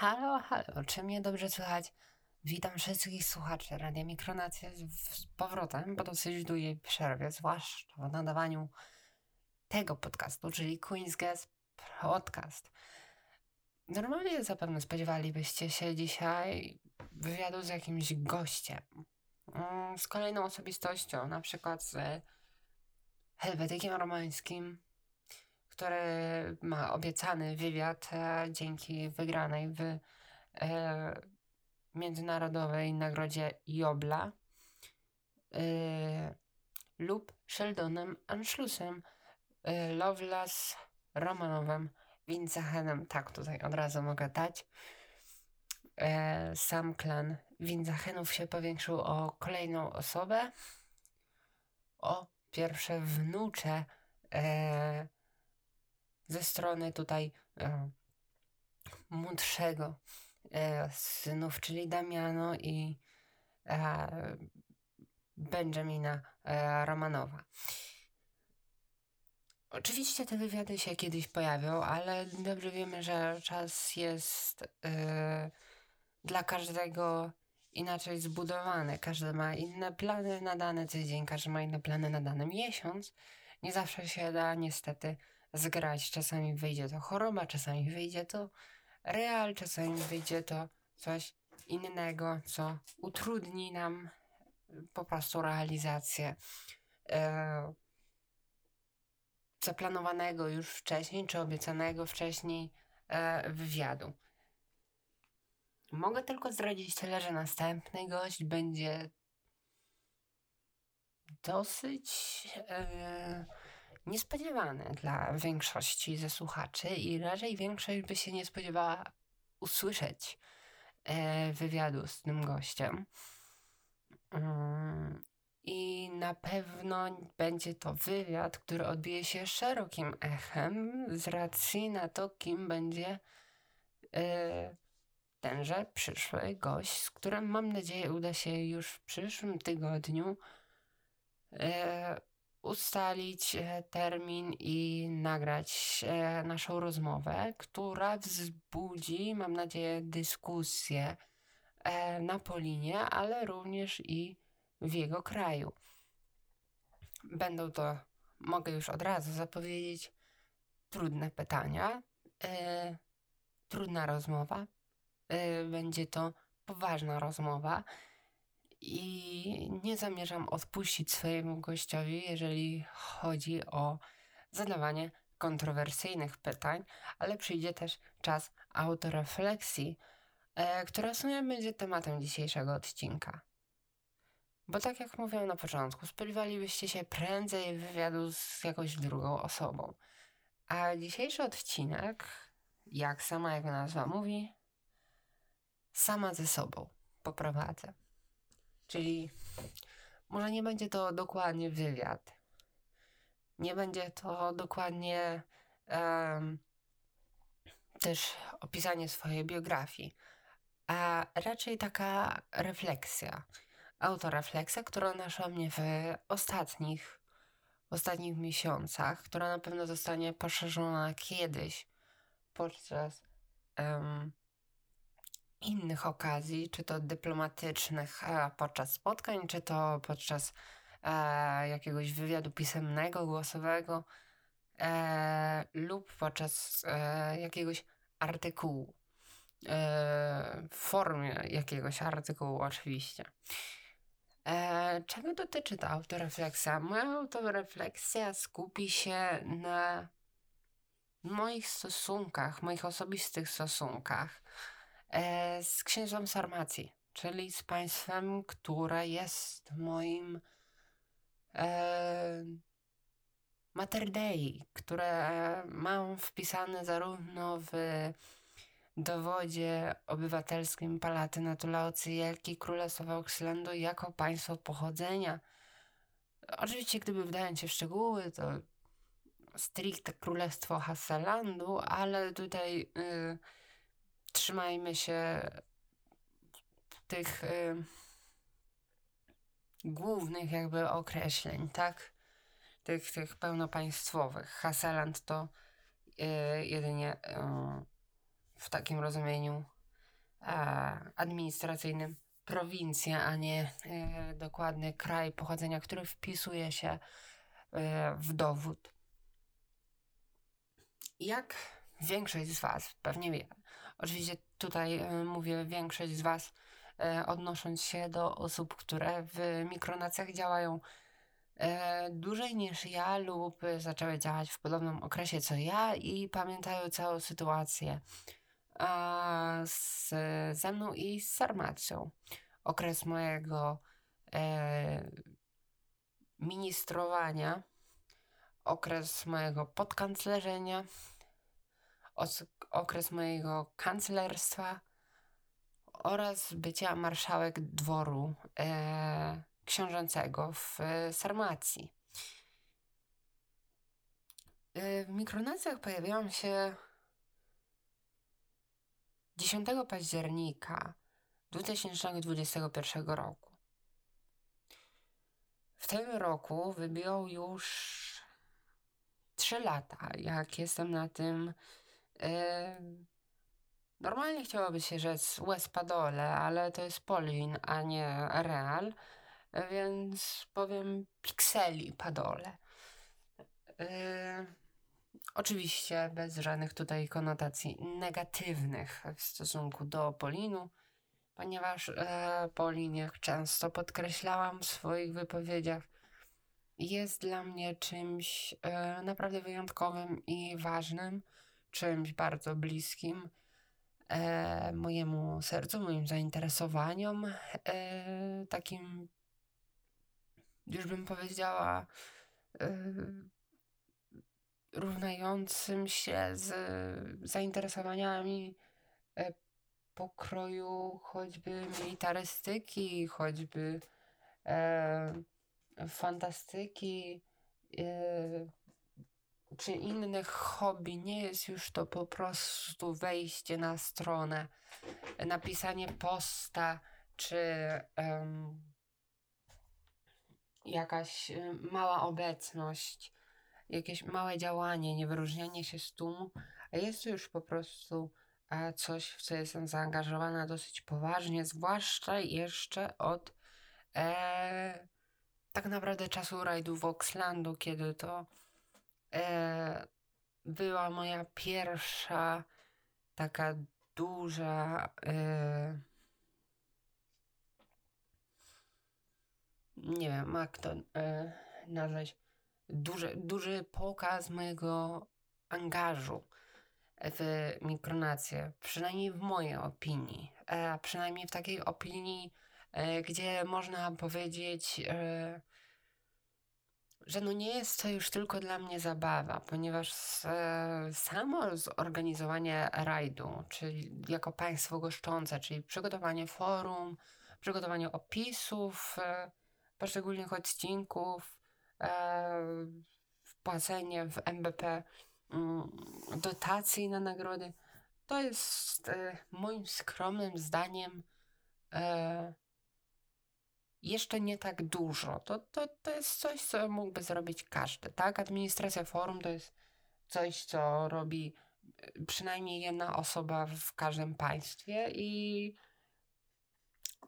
Halo, halo, czy mnie dobrze słychać? Witam wszystkich słuchaczy Radia Mikronacja z powrotem po dosyć długiej przerwie, zwłaszcza w nadawaniu tego podcastu, czyli Queen's Guest Podcast. Normalnie zapewne spodziewalibyście się dzisiaj wywiadu z jakimś gościem, mm, z kolejną osobistością, na przykład z Helwetykiem Romańskim, który ma obiecany wywiad e, dzięki wygranej w e, międzynarodowej nagrodzie Jobla e, lub Sheldonem Anschlussem, Lovelace Romanowem, Winzachenem, tak tutaj od razu mogę dać. Sam klan Windzachenów się powiększył o kolejną osobę, o pierwsze wnucze ze strony tutaj e, młodszego e, synów, czyli Damiano i e, Benjamina e, Romanowa. Oczywiście te wywiady się kiedyś pojawią, ale dobrze wiemy, że czas jest e, dla każdego inaczej zbudowany. Każdy ma inne plany na dany tydzień, każdy ma inne plany na dany miesiąc. Nie zawsze się da niestety zgrać. Czasami wyjdzie to choroba, czasami wyjdzie to real, czasami wyjdzie to coś innego, co utrudni nam po prostu realizację e, zaplanowanego już wcześniej, czy obiecanego wcześniej e, wywiadu. Mogę tylko zdradzić tyle, że następny gość będzie dosyć e, niespodziewane dla większości ze słuchaczy i raczej większość by się nie spodziewała usłyszeć e, wywiadu z tym gościem. Mm, I na pewno będzie to wywiad, który odbije się szerokim echem z racji na to, kim będzie e, tenże przyszły gość, z którym mam nadzieję uda się już w przyszłym tygodniu e, ustalić e, termin i nagrać e, naszą rozmowę, która wzbudzi, mam nadzieję, dyskusję e, na Polinie, ale również i w jego kraju. Będą to, mogę już od razu zapowiedzieć, trudne pytania, trudna rozmowa. będzie to poważna rozmowa i nie zamierzam odpuścić swojemu gościowi, jeżeli chodzi o zadawanie kontrowersyjnych pytań, ale przyjdzie też czas autorefleksji, e, która w sumie będzie tematem dzisiejszego odcinka. Bo tak jak mówiłem na początku, spodziewalibyście się prędzej wywiadu z jakąś drugą osobą. A dzisiejszy odcinek, jak sama jego nazwa mówi, sama ze sobą poprowadzę. Czyli może nie będzie to dokładnie wywiad. Nie będzie to dokładnie um, też opisanie swojej biografii, a raczej taka refleksja, autorefleksja, która naszła mnie w ostatnich, ostatnich miesiącach, która na pewno zostanie poszerzona kiedyś podczas um, innych okazji, czy to dyplomatycznych e, podczas spotkań, czy to podczas e, jakiegoś wywiadu pisemnego, głosowego e, lub podczas jakiegoś artykułu. W formie jakiegoś artykułu, oczywiście. Czego dotyczy ta autorefleksja? Moja autorefleksja skupi się na moich stosunkach, moich osobistych stosunkach z księżem Sarmacji, czyli z państwem, które jest moim e, Mater Dei, które mam wpisane zarówno w dowodzie obywatelskim Palatyna Laocy, jak i Królestwa Oxlandu jako państwo pochodzenia. Oczywiście, gdyby wdając się w szczegóły, to stricte Królestwo Hassalandu, ale tutaj... Y, trzymajmy się tych y, głównych jakby określeń, tak? Tych, tych pełnopaństwowych. Haseland to y, jedynie y, w takim rozumieniu administracyjnym prowincję, a nie e, dokładny kraj pochodzenia, który wpisuje się e, w dowód. Jak większość z Was pewnie wie, oczywiście tutaj e, mówię większość z Was, e, odnosząc się do osób, które w mikronacjach działają e, dłużej niż ja lub zaczęły działać w podobnym okresie co ja i pamiętają całą sytuację z, ze mną i z Sarmacją. Okres mojego e, ministrowania, okres mojego podkanclerzenia, okres mojego kanclerstwa oraz bycia marszałek dworu e, książęcego w e, Sarmacji. E, w Mikronacjach pojawiłam się 10 października 2021 roku. W tym roku wybiło już 3 lata, jak jestem na tym. Normalnie chciałoby się rzec Wespadole, ale to jest Polin, a nie Real, więc powiem Pixeli Padole. Oczywiście bez żadnych tutaj konotacji negatywnych w stosunku do Polinu, ponieważ e, Polin, jak często podkreślałam w swoich wypowiedziach, jest dla mnie czymś e, naprawdę wyjątkowym i ważnym, czymś bardzo bliskim e, mojemu sercu, moim zainteresowaniom, e, takim, już bym powiedziała, e, równającym się z zainteresowaniami e, pokroju choćby militarystyki, choćby e, fantastyki e, czy innych hobby. Nie jest już to po prostu wejście na stronę, napisanie posta, czy jakaś e, mała obecność jakieś małe działanie, nie wyróżnianie się z tłumu, a jest to już po prostu a coś, w co jestem zaangażowana dosyć poważnie, zwłaszcza jeszcze od e, tak naprawdę czasu rajdu Voxlandu, kiedy to e, była moja pierwsza taka duża e, nie wiem, jak to e, nazwać duży, duży pokaz mojego angażu w mikronację, przynajmniej w mojej opinii, a e, przynajmniej w takiej opinii, e, gdzie można powiedzieć, e, że no nie jest to już tylko dla mnie zabawa, ponieważ samo zorganizowanie rajdu, czyli jako państwo goszczące, czyli przygotowanie forum, przygotowanie opisów poszczególnych odcinków, wpłacenie w MBP mm, dotacji na nagrody, to jest e, moim skromnym zdaniem e, jeszcze nie tak dużo. To, to, to jest coś, co mógłby zrobić każdy, tak? Administracja forum to jest coś, co robi e, przynajmniej jedna osoba w każdym państwie i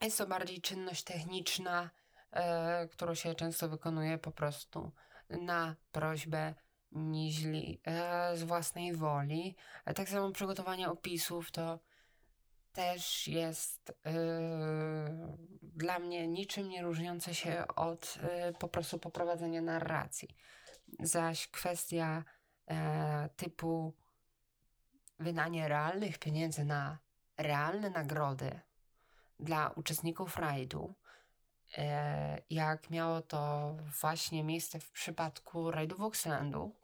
jest to bardziej czynność techniczna, e, którą się często wykonuje po prostu na prośbę niźli e, z własnej woli. E, tak samo przygotowanie opisów to też jest e, dla mnie niczym nie różniące się od e, po prostu poprowadzenia narracji. Zaś kwestia e, typu wydanie realnych pieniędzy na realne nagrody dla uczestników rajdu E, jak miało to właśnie miejsce w przypadku rajdu Voxlandu,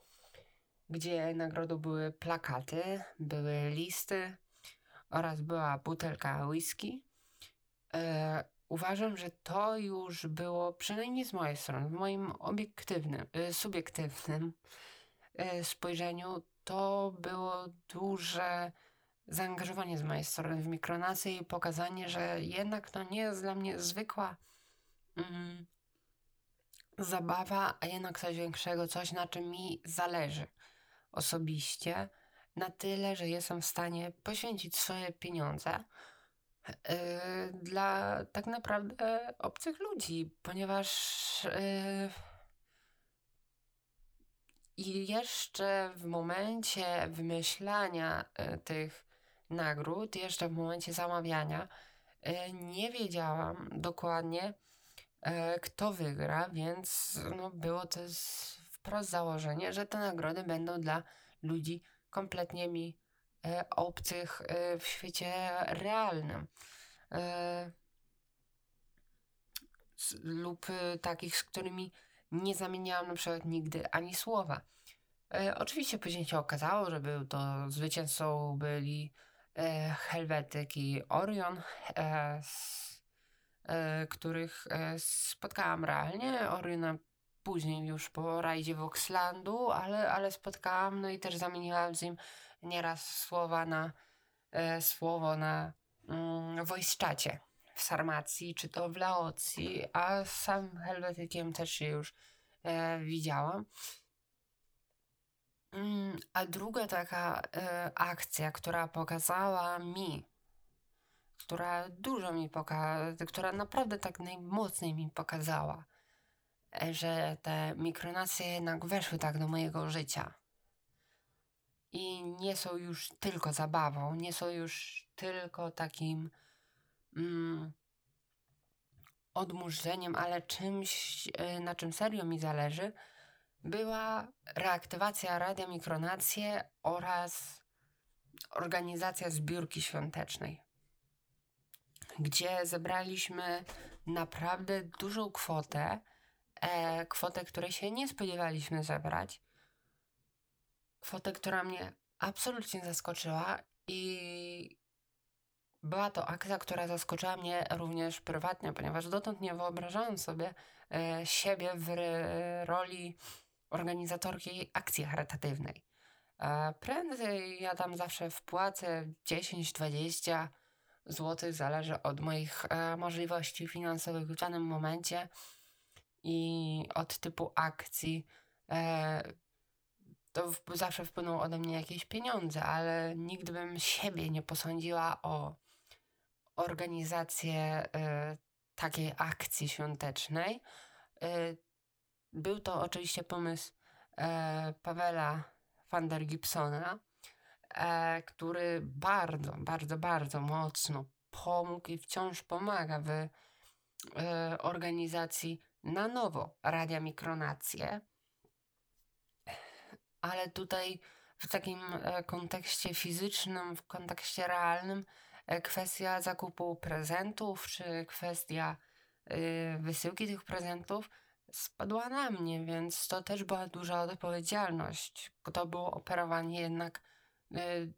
gdzie nagrodą były plakaty, były listy oraz była butelka whisky. E, uważam, że to już było, przynajmniej z mojej strony, w moim obiektywnym, e, subiektywnym spojrzeniu, to było duże zaangażowanie z mojej strony w mikronację i pokazanie, że jednak to nie jest dla mnie zwykła mm, zabawa, a jednak coś większego, coś na czym mi zależy osobiście, na tyle, że jestem w stanie poświęcić swoje pieniądze dla tak naprawdę obcych ludzi, ponieważ i jeszcze w momencie wymyślania tych nagród, jeszcze w momencie zamawiania, nie wiedziałam dokładnie, kto wygra, więc no, było to wprost założenie, że te nagrody będą dla ludzi kompletnie mi e, obcych e, w świecie realnym. E, lub takich, z którymi nie zamieniałam na przykład nigdy ani słowa. Oczywiście później się okazało, że był to zwycięzcą byli Helwetyk i Orion, których spotkałam realnie. Oriona później już po rajdzie Voxlandu, ale, ale spotkałam, no i też zamieniłam z nim nieraz słowa na e, słowo na mm, w Sarmacji, czy to w Laocji, a z samym Helwetykiem też się już e, widziałam. Mm, a druga taka e, akcja, która pokazała mi, która dużo mi pokazała, która naprawdę tak najmocniej mi pokazała, że te mikronacje jednak weszły tak do mojego życia. I nie są już tylko zabawą, nie są już tylko takim mm, odmurzeniem, ale czymś, e, na czym serio mi zależy, była reaktywacja Radia Mikronacje oraz organizacja zbiórki świątecznej, gdzie zebraliśmy naprawdę dużą kwotę e, kwotę, której się nie spodziewaliśmy zebrać. Kwotę, która mnie absolutnie zaskoczyła i była to akcja, która zaskoczyła mnie również prywatnie, ponieważ dotąd nie wyobrażałam sobie e, siebie w roli organizatorki akcji charytatywnej. E, prędzej ja tam zawsze wpłacę 10-20 zł, zależy od moich e, możliwości finansowych w danym momencie i od typu akcji, e, to zawsze wpłyną ode mnie jakieś pieniądze, ale nigdy bym siebie nie posądziła o organizację e, takiej akcji świątecznej. E, był to oczywiście pomysł Pawela van der Gibsona, który bardzo, bardzo, bardzo mocno pomógł i wciąż pomaga w organizacji na nowo radia mikronacje, ale tutaj w takim e, kontekście fizycznym, w kontekście realnym, e, kwestia zakupu prezentów, czy kwestia y, wysyłki tych prezentów spadła na mnie, więc to też była duża odpowiedzialność. To było operowanie jednak y,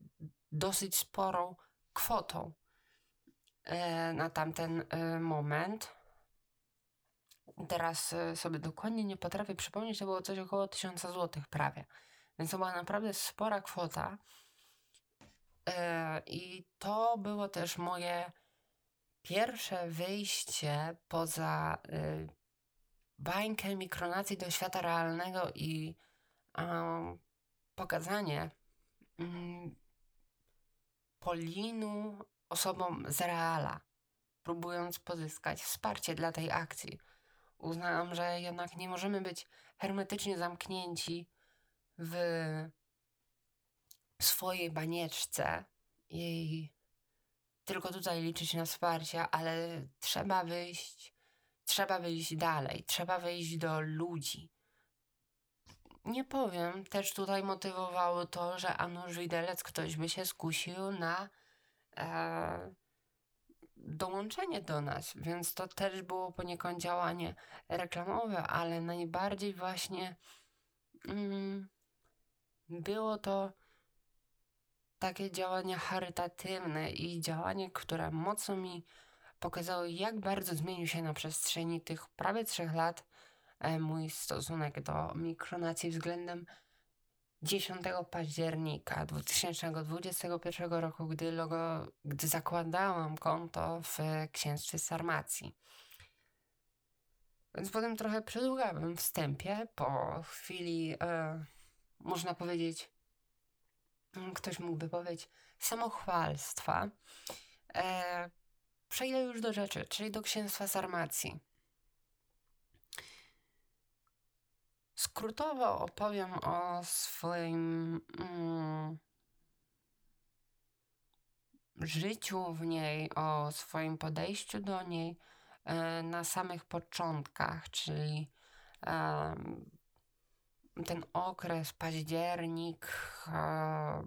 dosyć sporą kwotą y, na tamten moment. Teraz e, sobie dokładnie nie potrafię przypomnieć, to było coś około 1000 zł prawie. Więc to była naprawdę spora kwota. E, I to było też moje pierwsze wyjście poza e, bańkę mikronacji do świata realnego i pokazanie mm, Polinu osobom z reala, próbując pozyskać wsparcie dla tej akcji uznałam, że jednak nie możemy być hermetycznie zamknięci w swojej banieczce i tylko tutaj liczyć na wsparcie, ale trzeba wyjść, trzeba wyjść dalej, trzeba wyjść do ludzi. Nie powiem, też tutaj motywowało to, że Anusz Widelec ktoś by się skusił na e, dołączenie do nas, więc to też było poniekąd działanie reklamowe, ale najbardziej właśnie mm, było to takie działanie charytatywne i działanie, które mocno mi pokazało, jak bardzo zmienił się na przestrzeni tych prawie trzech lat e, mój stosunek do mikronacji względem 10 października 2021 roku, gdy, logo, gdy zakładałam konto w księstwie Sarmacji. Więc potem trochę przedługiałam wstępie, po chwili, e, można powiedzieć, ktoś mógłby powiedzieć, samochwalstwa. E, przejdę już do rzeczy, czyli do księstwa Sarmacji. Skrótowo opowiem o swoim mm, życiu w niej, o swoim podejściu do niej e, na samych początkach, czyli ten okres, październik, e,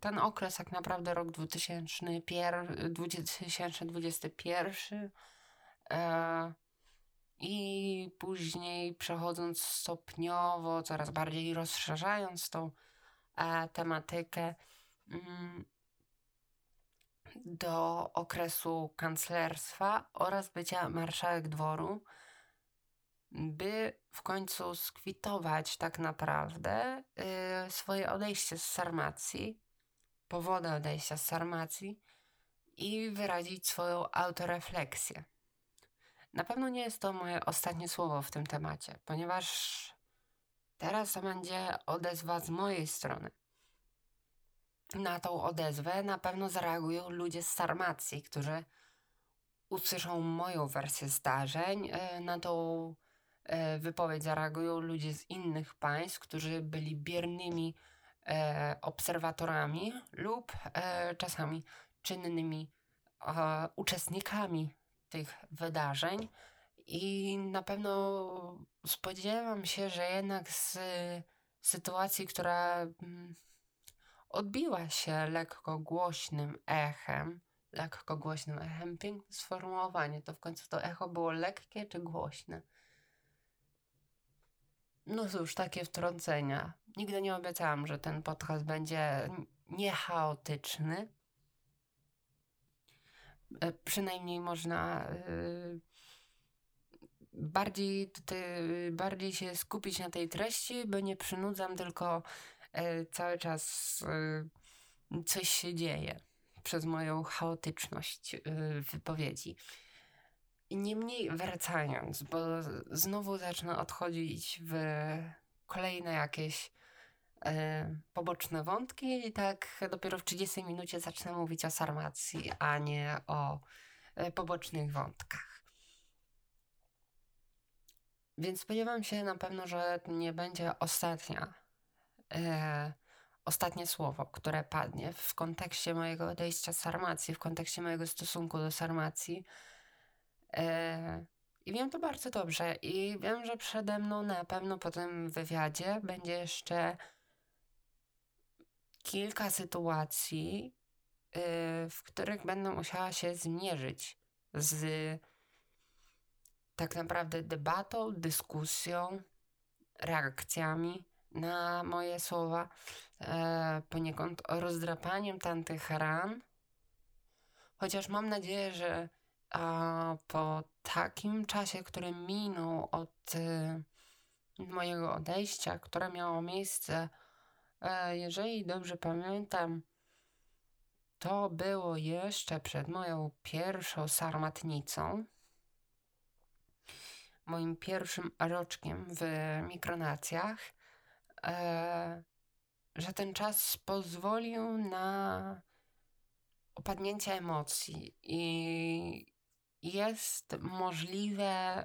ten okres tak naprawdę rok 2021 e, i później przechodząc stopniowo, coraz bardziej rozszerzając tą e, tematykę mm, do okresu kanclerstwa oraz bycia marszałek dworu, by w końcu skwitować tak naprawdę yy, swoje odejście z Sarmacji, powody odejścia z Sarmacji i wyrazić swoją autorefleksję. Na pewno nie jest to moje ostatnie słowo w tym temacie, ponieważ teraz to będzie odezwa z mojej strony. Na tą odezwę na pewno zareagują ludzie z Sarmacji, którzy usłyszą moją wersję zdarzeń. E, na tą e, wypowiedź zareagują ludzie z innych państw, którzy byli biernymi e, obserwatorami lub czasami czynnymi uczestnikami tych wydarzeń. I na pewno spodziewam się, że jednak z sytuacji, która mm, odbiła się lekko głośnym echem, lekko głośnym echem, piękne sformułowanie, to w końcu to echo było lekkie czy głośne? No cóż, takie wtrącenia. Nigdy nie obiecałam, że ten podcast będzie niechaotyczny. E, przynajmniej można yy, bardziej, ty, bardziej się skupić na tej treści, bo nie przynudzam, tylko yy, cały czas coś się dzieje przez moją chaotyczność wypowiedzi. Niemniej wracając, bo znowu zacznę odchodzić w kolejne jakieś E, poboczne wątki i tak dopiero w 30 minucie zacznę mówić o sarmacji, a nie o e, pobocznych wątkach. Więc spodziewam się na pewno, że nie będzie ostatnia, e, ostatnie słowo, które padnie w kontekście mojego odejścia z sarmacji, w kontekście mojego stosunku do sarmacji. E, I wiem to bardzo dobrze i wiem, że przede mną na pewno po tym wywiadzie będzie jeszcze kilka sytuacji, yy, w których będę musiała się zmierzyć z tak naprawdę debatą, dyskusją, reakcjami na moje słowa, e, poniekąd rozdrapaniem tamtych ran. Chociaż mam nadzieję, że po takim czasie, który minął od y, mojego odejścia, które miało miejsce jeżeli dobrze pamiętam, to było jeszcze przed moją pierwszą sarmatnicą, moim pierwszym roczkiem w mikronacjach, e, że ten czas pozwolił na opadnięcie emocji i jest możliwe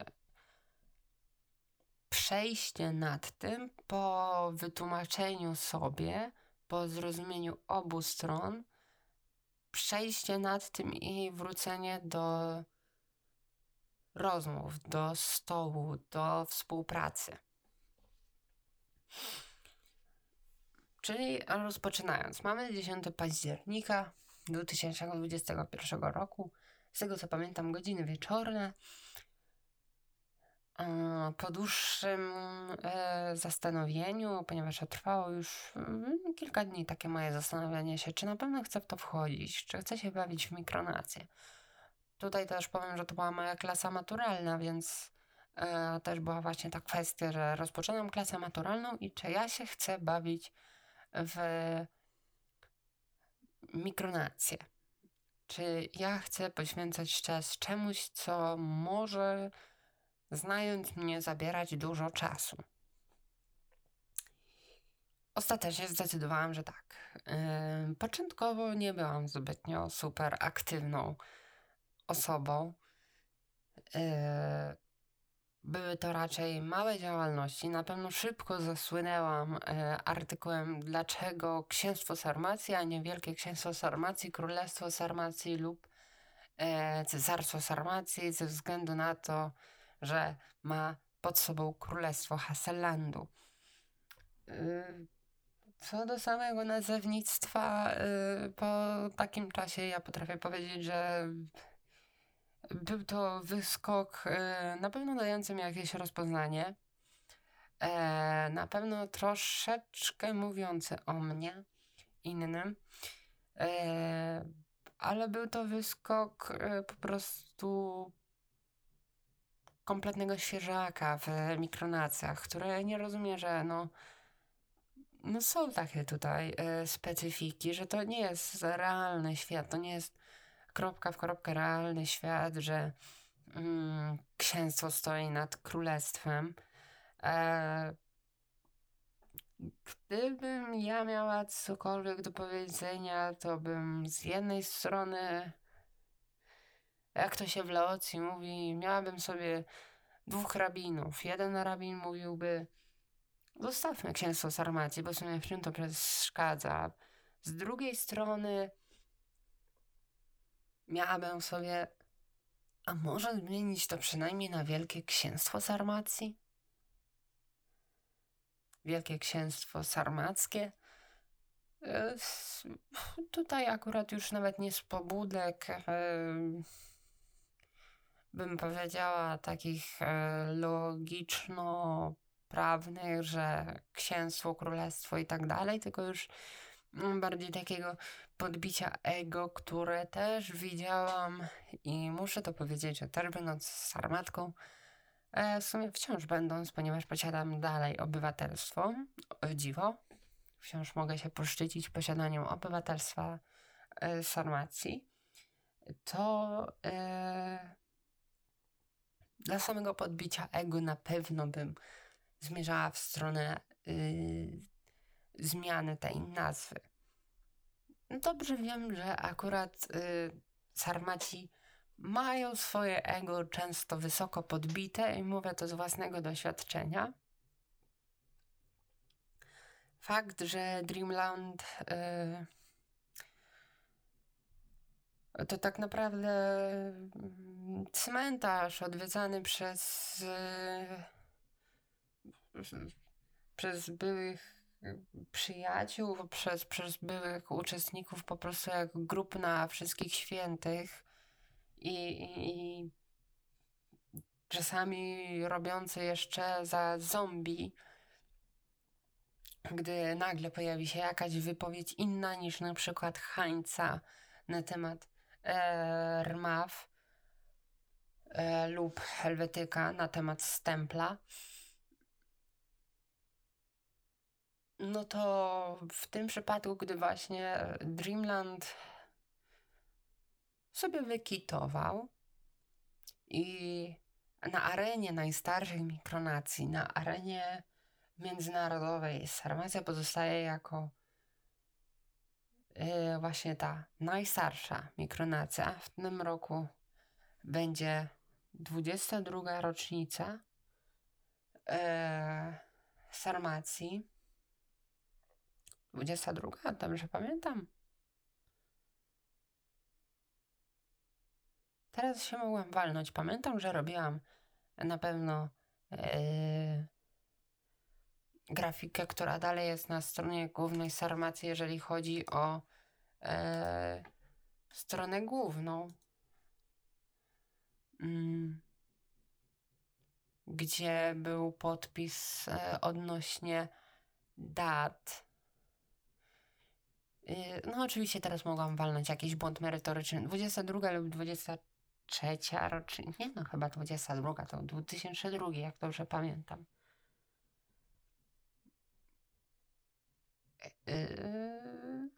przejście nad tym po wytłumaczeniu sobie, po zrozumieniu obu stron, przejście nad tym i wrócenie do rozmów, do stołu, do współpracy. Czyli rozpoczynając, mamy 10 października 2021 roku. Z tego co pamiętam, godziny wieczorne. Po dłuższym e, zastanowieniu, ponieważ to trwało już mm, kilka dni, takie moje zastanawianie się, czy na pewno chcę w to wchodzić, czy chcę się bawić w mikronację. Tutaj też powiem, że to była moja klasa maturalna, więc e, też była właśnie ta kwestia, że rozpoczynam klasę maturalną i czy ja się chcę bawić w mikronację. Czy ja chcę poświęcać czas czemuś, co może znając mnie zabierać dużo czasu. Ostatecznie zdecydowałam, że tak. Yy, początkowo nie byłam zbytnio super aktywną osobą. E, były to raczej małe działalności. Na pewno szybko zasłynęłam e, artykułem Dlaczego Księstwo Sarmacji, a nie Wielkie Księstwo Sarmacji, Królestwo Sarmacji lub e, Cesarstwo Sarmacji ze względu na to, że ma pod sobą Królestwo Hasselandu. E, co do samego nazewnictwa, y, po takim czasie ja potrafię powiedzieć, że był to wyskok y, na pewno dający mi jakieś rozpoznanie. Na pewno troszeczkę mówiący o mnie innym. Ale był to wyskok po prostu kompletnego świeżaka w mikronacjach, które nie rozumie, że no no są takie tutaj y, specyfiki, że to nie jest realny świat, to nie jest kropka w kropkę realny świat, że mm, księstwo stoi nad królestwem. E, gdybym ja miała cokolwiek do powiedzenia, to bym z jednej strony, jak to się w Laocji mówi, miałabym sobie dwóch rabinów. Jeden rabin mówiłby, Zostawmy księstwo Sarmacji, bo sobie w to przeszkadza. Z drugiej strony miałabym sobie, a może zmienić to przynajmniej na Wielkie Księstwo Sarmacji? Wielkie Księstwo Sarmackie? E, tutaj akurat już nawet nie z pobudek, e, bym powiedziała, takich e, logiczno prawnych, że księstwo, królestwo i tak dalej, tylko już bardziej takiego podbicia ego, które też widziałam i muszę to powiedzieć, że też będąc sarmatką, e, w sumie wciąż będąc, ponieważ posiadam dalej obywatelstwo, dziwo, wciąż mogę się poszczycić posiadaniem obywatelstwa e, Sarmacji, to e, dla samego podbicia ego na pewno bym zmierzała w stronę yy, zmiany tej nazwy. Dobrze wiem, że akurat yy, Sarmaci mają swoje ego często wysoko podbite i mówię to z własnego doświadczenia. Fakt, że Dreamland yy, to tak naprawdę mm, cmentarz odwiedzany przez yy, przez byłych przyjaciół, przez, przez byłych uczestników po prostu jak grup na wszystkich świętych i, i, czasami robiący jeszcze za zombie, gdy nagle pojawi się jakaś wypowiedź inna niż na przykład Hańca na temat Rmaw e, lub Helwetyka na temat Stempla. No to w tym przypadku, gdy właśnie Dreamland sobie wykitował i na arenie najstarszych mikronacji, na arenie międzynarodowej Sarmacja pozostaje jako yy, właśnie ta najstarsza mikronacja. W tym roku będzie 22 rocznica yy, Sarmacji. 22, dobrze pamiętam. Teraz się mogłam walnąć. Pamiętam, że robiłam na pewno yy, grafikę, która dalej jest na stronie głównej Sarmacji, jeżeli chodzi o yy, stronę główną. Yy, gdzie był podpis yy, odnośnie dat Y, no oczywiście teraz mogłam walnąć jakiś błąd merytoryczny. 22 lub 23 rocznica. Nie no, chyba 22, to 2002, jak dobrze pamiętam. Yy,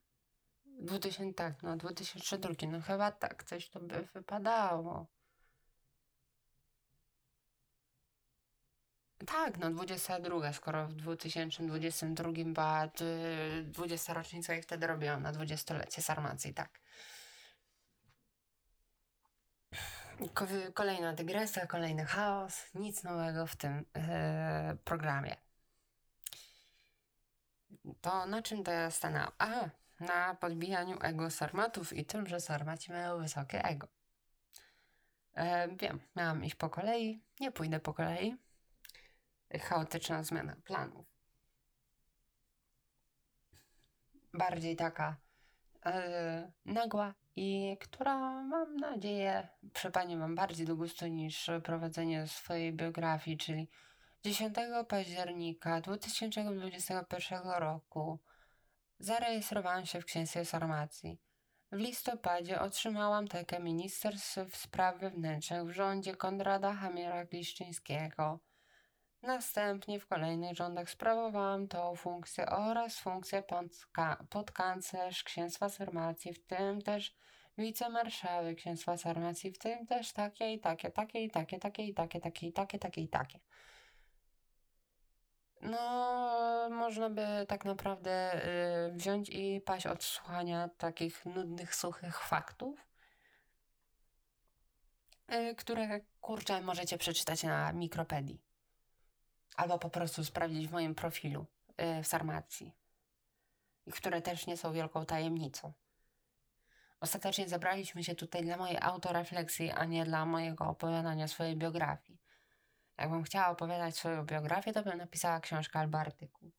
2000, tak, no 2002, no chyba tak, coś to by wypadało. Tak, no 22, skoro w 2022 była 20 rocznica i wtedy robiłam na 20-lecie Sarmacji, tak. Kolejna dygresja, kolejny chaos, nic nowego w tym e, programie. To na czym to ja stanęłam? A, na podbijaniu ego sarmatów i tym, że sarmaci mają wysokie ego. E, wiem, miałam iść po kolei, nie pójdę po kolei. Chaotyczna zmiana planów. Bardziej taka e, nagła i która mam nadzieję przypadnie Wam bardziej do gustu niż prowadzenie swojej biografii, czyli 10 października 2021 roku zarejestrowałam się w Księstwie Sarmacji. W listopadzie otrzymałam tekę ministerstw spraw wewnętrznych w rządzie Konrada Hamiera Gliszczyńskiego. Następnie w kolejnych rządach sprawowałam tą funkcję oraz funkcję podka- podkanclerz Księstwa Sarmacji, w tym też wicemarszałek Księstwa Sarmacji, w tym też takie i takie, takie i takie, takie i takie, takie i takie, takie i takie. No, można by tak naprawdę y, wziąć i paść od słuchania takich nudnych, suchych faktów, y, które, kurczę, możecie przeczytać na Mikropedii. Albo po prostu sprawdzić w moim profilu y, w Sarmacji. Które też nie są wielką tajemnicą. Ostatecznie zebraliśmy się tutaj dla mojej autorefleksji, a nie dla mojego opowiadania swojej biografii. Jakbym chciała opowiadać swoją biografię, to bym napisała książkę albo artykuł.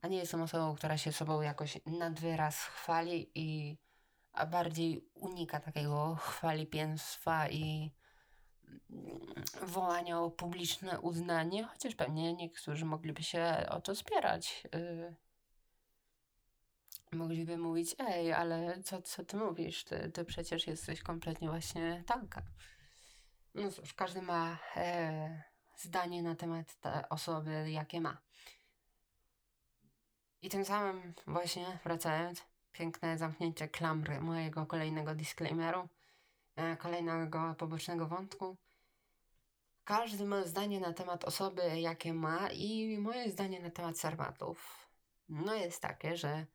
A nie jestem osobą, która się sobą jakoś nadwyraz chwali i a bardziej unika takiego chwalipieństwa i wołania o publiczne uznanie, chociaż pewnie niektórzy mogliby się o to spierać. Yy. Mogliby mówić, ej, ale co, co ty mówisz? Ty, ty przecież jesteś kompletnie właśnie tanka. No cóż, każdy ma e, zdanie na temat osoby, jakie ma. I tym samym właśnie wracając, piękne zamknięcie klamry mojego kolejnego disclaimeru, e, kolejnego pobocznego wątku. Każdy ma zdanie na temat osoby, jakie ma i moje zdanie na temat sarmatów. No jest takie, że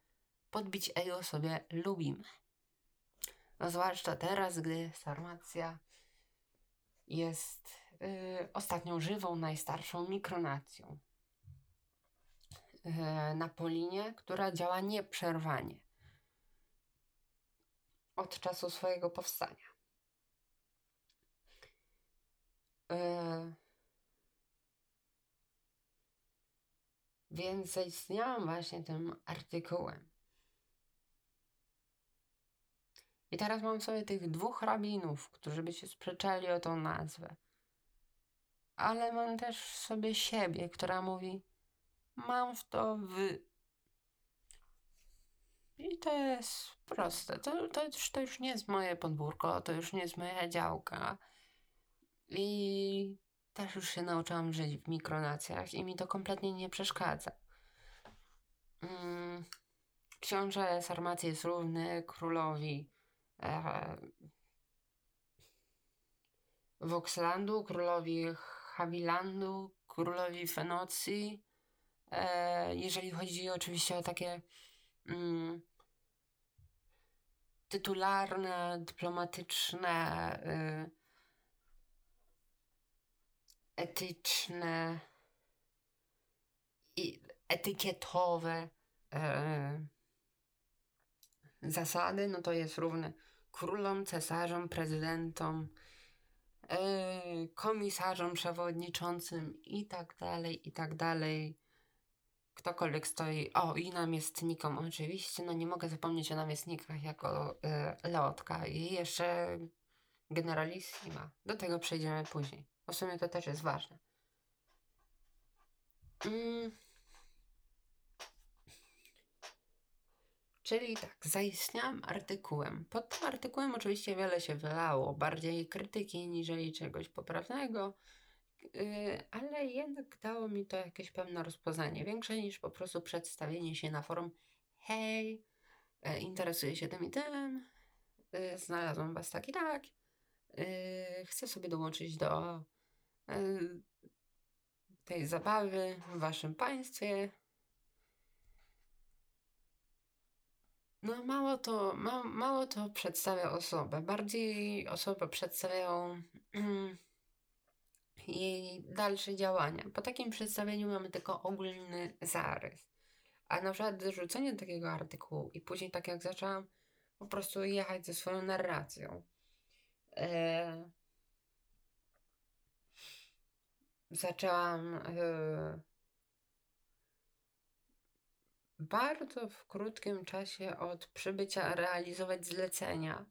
podbić ego sobie lubimy. No zwłaszcza teraz, gdy sarmacja jest y, ostatnią żywą, najstarszą mikronacją y, na Polinie, która działa nieprzerwanie od czasu swojego powstania. Y, więc zaistniałam właśnie tym artykułem. I teraz mam sobie tych dwóch rabinów, którzy by się sprzeczali o tą nazwę. Ale mam też sobie siebie, która mówi: Mam w to wy. I to jest proste. To, to, już, to już nie jest moje podwórko, to już nie jest moja działka. I też już się nauczyłam żyć w mikronacjach i mi to kompletnie nie przeszkadza. Mm. Książę Sarmacji jest równy królowi Voxlandu, królowi Havilandu, królowi Fenocji. E, jeżeli chodzi oczywiście o takie mm, tytularne, dyplomatyczne, y, etyczne i etykietowe y, zasady, no to jest równy królom, cesarzom, prezydentom, yy, komisarzom przewodniczącym i tak dalej, i tak dalej. Ktokolwiek stoi, o i namiestnikom oczywiście, no nie mogę zapomnieć o namiestnikach jako yy, Leotka i jeszcze generalissima. Do tego przejdziemy później. W sumie to też jest ważne. Mm. Czyli tak, zaistniałam artykułem. Pod tym artykułem oczywiście wiele się wylało, bardziej krytyki niżeli czegoś poprawnego, yy, ale jednak dało mi to jakieś pewne rozpoznanie, większe niż po prostu przedstawienie się na forum. Hej, yy, interesuję się tym i tym, yy, znalazłam was tak i tak, yy, chcę sobie dołączyć do tej zabawy w waszym państwie, no mało to, ma, mało to przedstawia osobę. Bardziej osoba przedstawiają jej dalsze działania. Po takim przedstawieniu mamy tylko ogólny zarys. A na przykład wyrzucenie takiego artykułu i później tak jak zaczęłam po prostu jechać ze swoją narracją. E, zaczęłam e, bardzo w krótkim czasie od przybycia realizować zlecenia.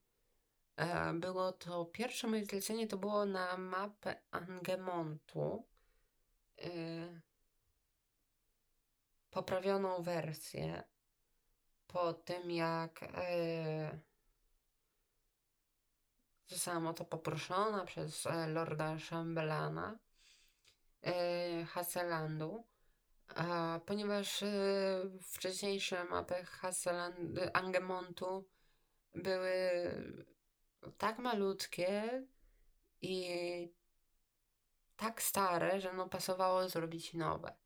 E, było to pierwsze moje zlecenie, to było na mapę Angemontu. E, poprawioną wersję po tym, jak e, zostałam o to poproszona przez Lorda Chambellana Hasselandu ponieważ y, wcześniejsze mapy Hasseland, Angemontu były tak malutkie i tak stare, że no pasowało zrobić nowe.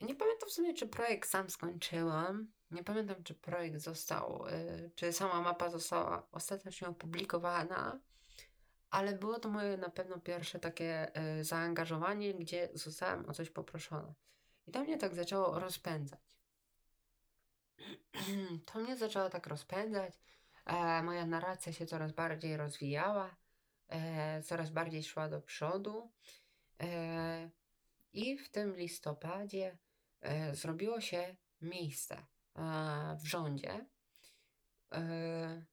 Nie pamiętam w sumie, czy projekt sam skończyłam. Nie pamiętam, czy projekt został, y, czy sama mapa została ostatecznie opublikowana, ale było to moje na pewno pierwsze takie y, zaangażowanie, gdzie zostałam o coś poproszona. I to mnie tak zaczęło rozpędzać. to mnie zaczęło tak rozpędzać. E, moja narracja się coraz bardziej rozwijała, e, coraz bardziej szła do przodu. E, I w tym listopadzie e, zrobiło się miejsce e, w rządzie, e,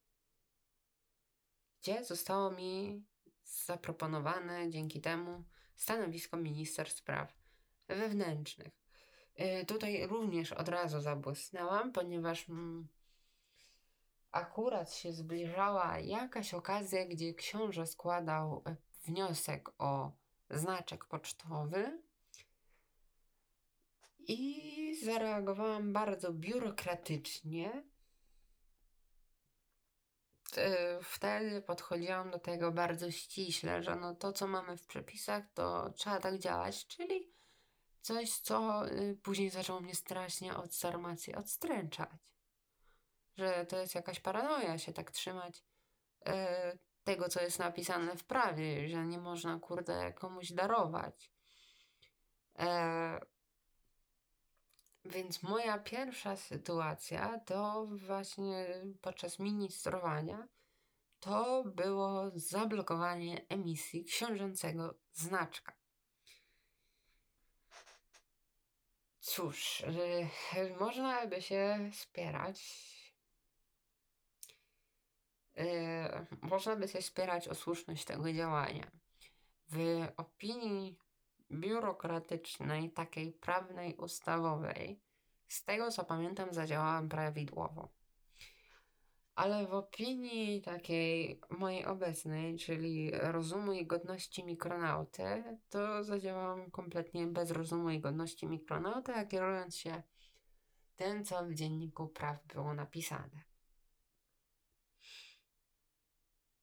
gdzie zostało mi zaproponowane dzięki temu stanowisko minister spraw wewnętrznych. E, tutaj również od razu zabłysnęłam, ponieważ mm, akurat się zbliżała jakaś okazja, gdzie książę składał e, wniosek o znaczek pocztowy i zareagowałam bardzo biurokratycznie. E, wtedy podchodziłam do tego bardzo ściśle, że no to, co mamy w przepisach, to trzeba tak działać, czyli Coś, co y, później zaczęło mnie strasznie od sarmacji odstręczać. Że to jest jakaś paranoja się tak trzymać y, tego, co jest napisane w prawie, że nie można, kurde, komuś darować. E, więc moja pierwsza sytuacja to właśnie podczas ministrowania to było zablokowanie emisji książęcego znaczka. Cóż, y, można by się spierać. Y, można by się spierać o słuszność tego działania. W opinii biurokratycznej, takiej prawnej, ustawowej, z tego co pamiętam, zadziałałam prawidłowo. Ale w opinii takiej mojej obecnej, czyli rozumu i godności mikronauty, to zadziałałam kompletnie bez rozumu i godności mikronauty, a kierując się tym, co w dzienniku praw było napisane.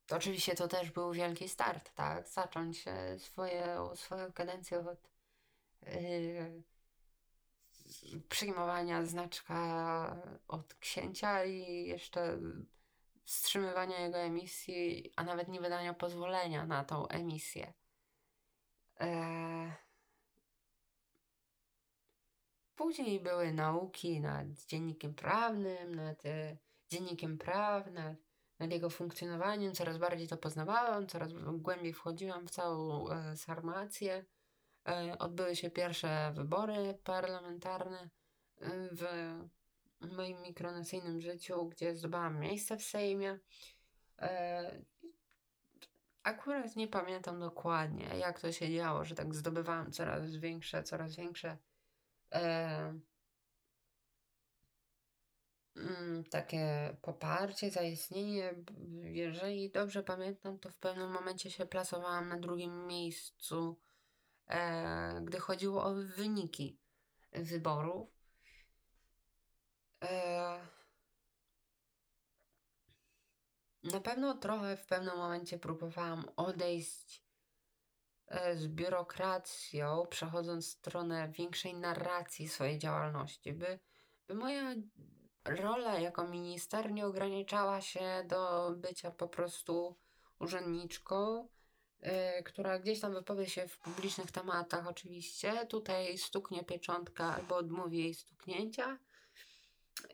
To oczywiście to też był wielki start, tak? Zacząć swoje, swoją kadencję od yy, przyjmowania znaczka od księcia i jeszcze wstrzymywania jego emisji, a nawet nie wydania pozwolenia na tą emisję. Eee... Później były nauki nad dziennikiem prawnym, nad e, dziennikiem praw, nad, nad, jego funkcjonowaniem. Coraz bardziej to poznawałam, coraz głębiej wchodziłam w całą e, sarmację. E, odbyły się pierwsze wybory parlamentarne e, w moim mikronacyjnym życiu, gdzie zdobyłam miejsce w Sejmie. E, akurat nie pamiętam dokładnie, jak to się działo, że tak zdobywałam coraz większe, coraz większe mm, takie poparcie, zaistnienie. Jeżeli dobrze pamiętam, to w pewnym momencie się plasowałam na drugim miejscu gdy chodziło o wyniki wyborów. E, na pewno trochę w pewnym momencie próbowałam odejść e, z biurokracją, przechodząc w stronę większej narracji swojej działalności, by, by moja rola jako minister nie ograniczała się do bycia po prostu urzędniczką, która gdzieś tam wypowie się w publicznych tematach, oczywiście. Tutaj stuknie pieczątka albo odmówi jej stuknięcia.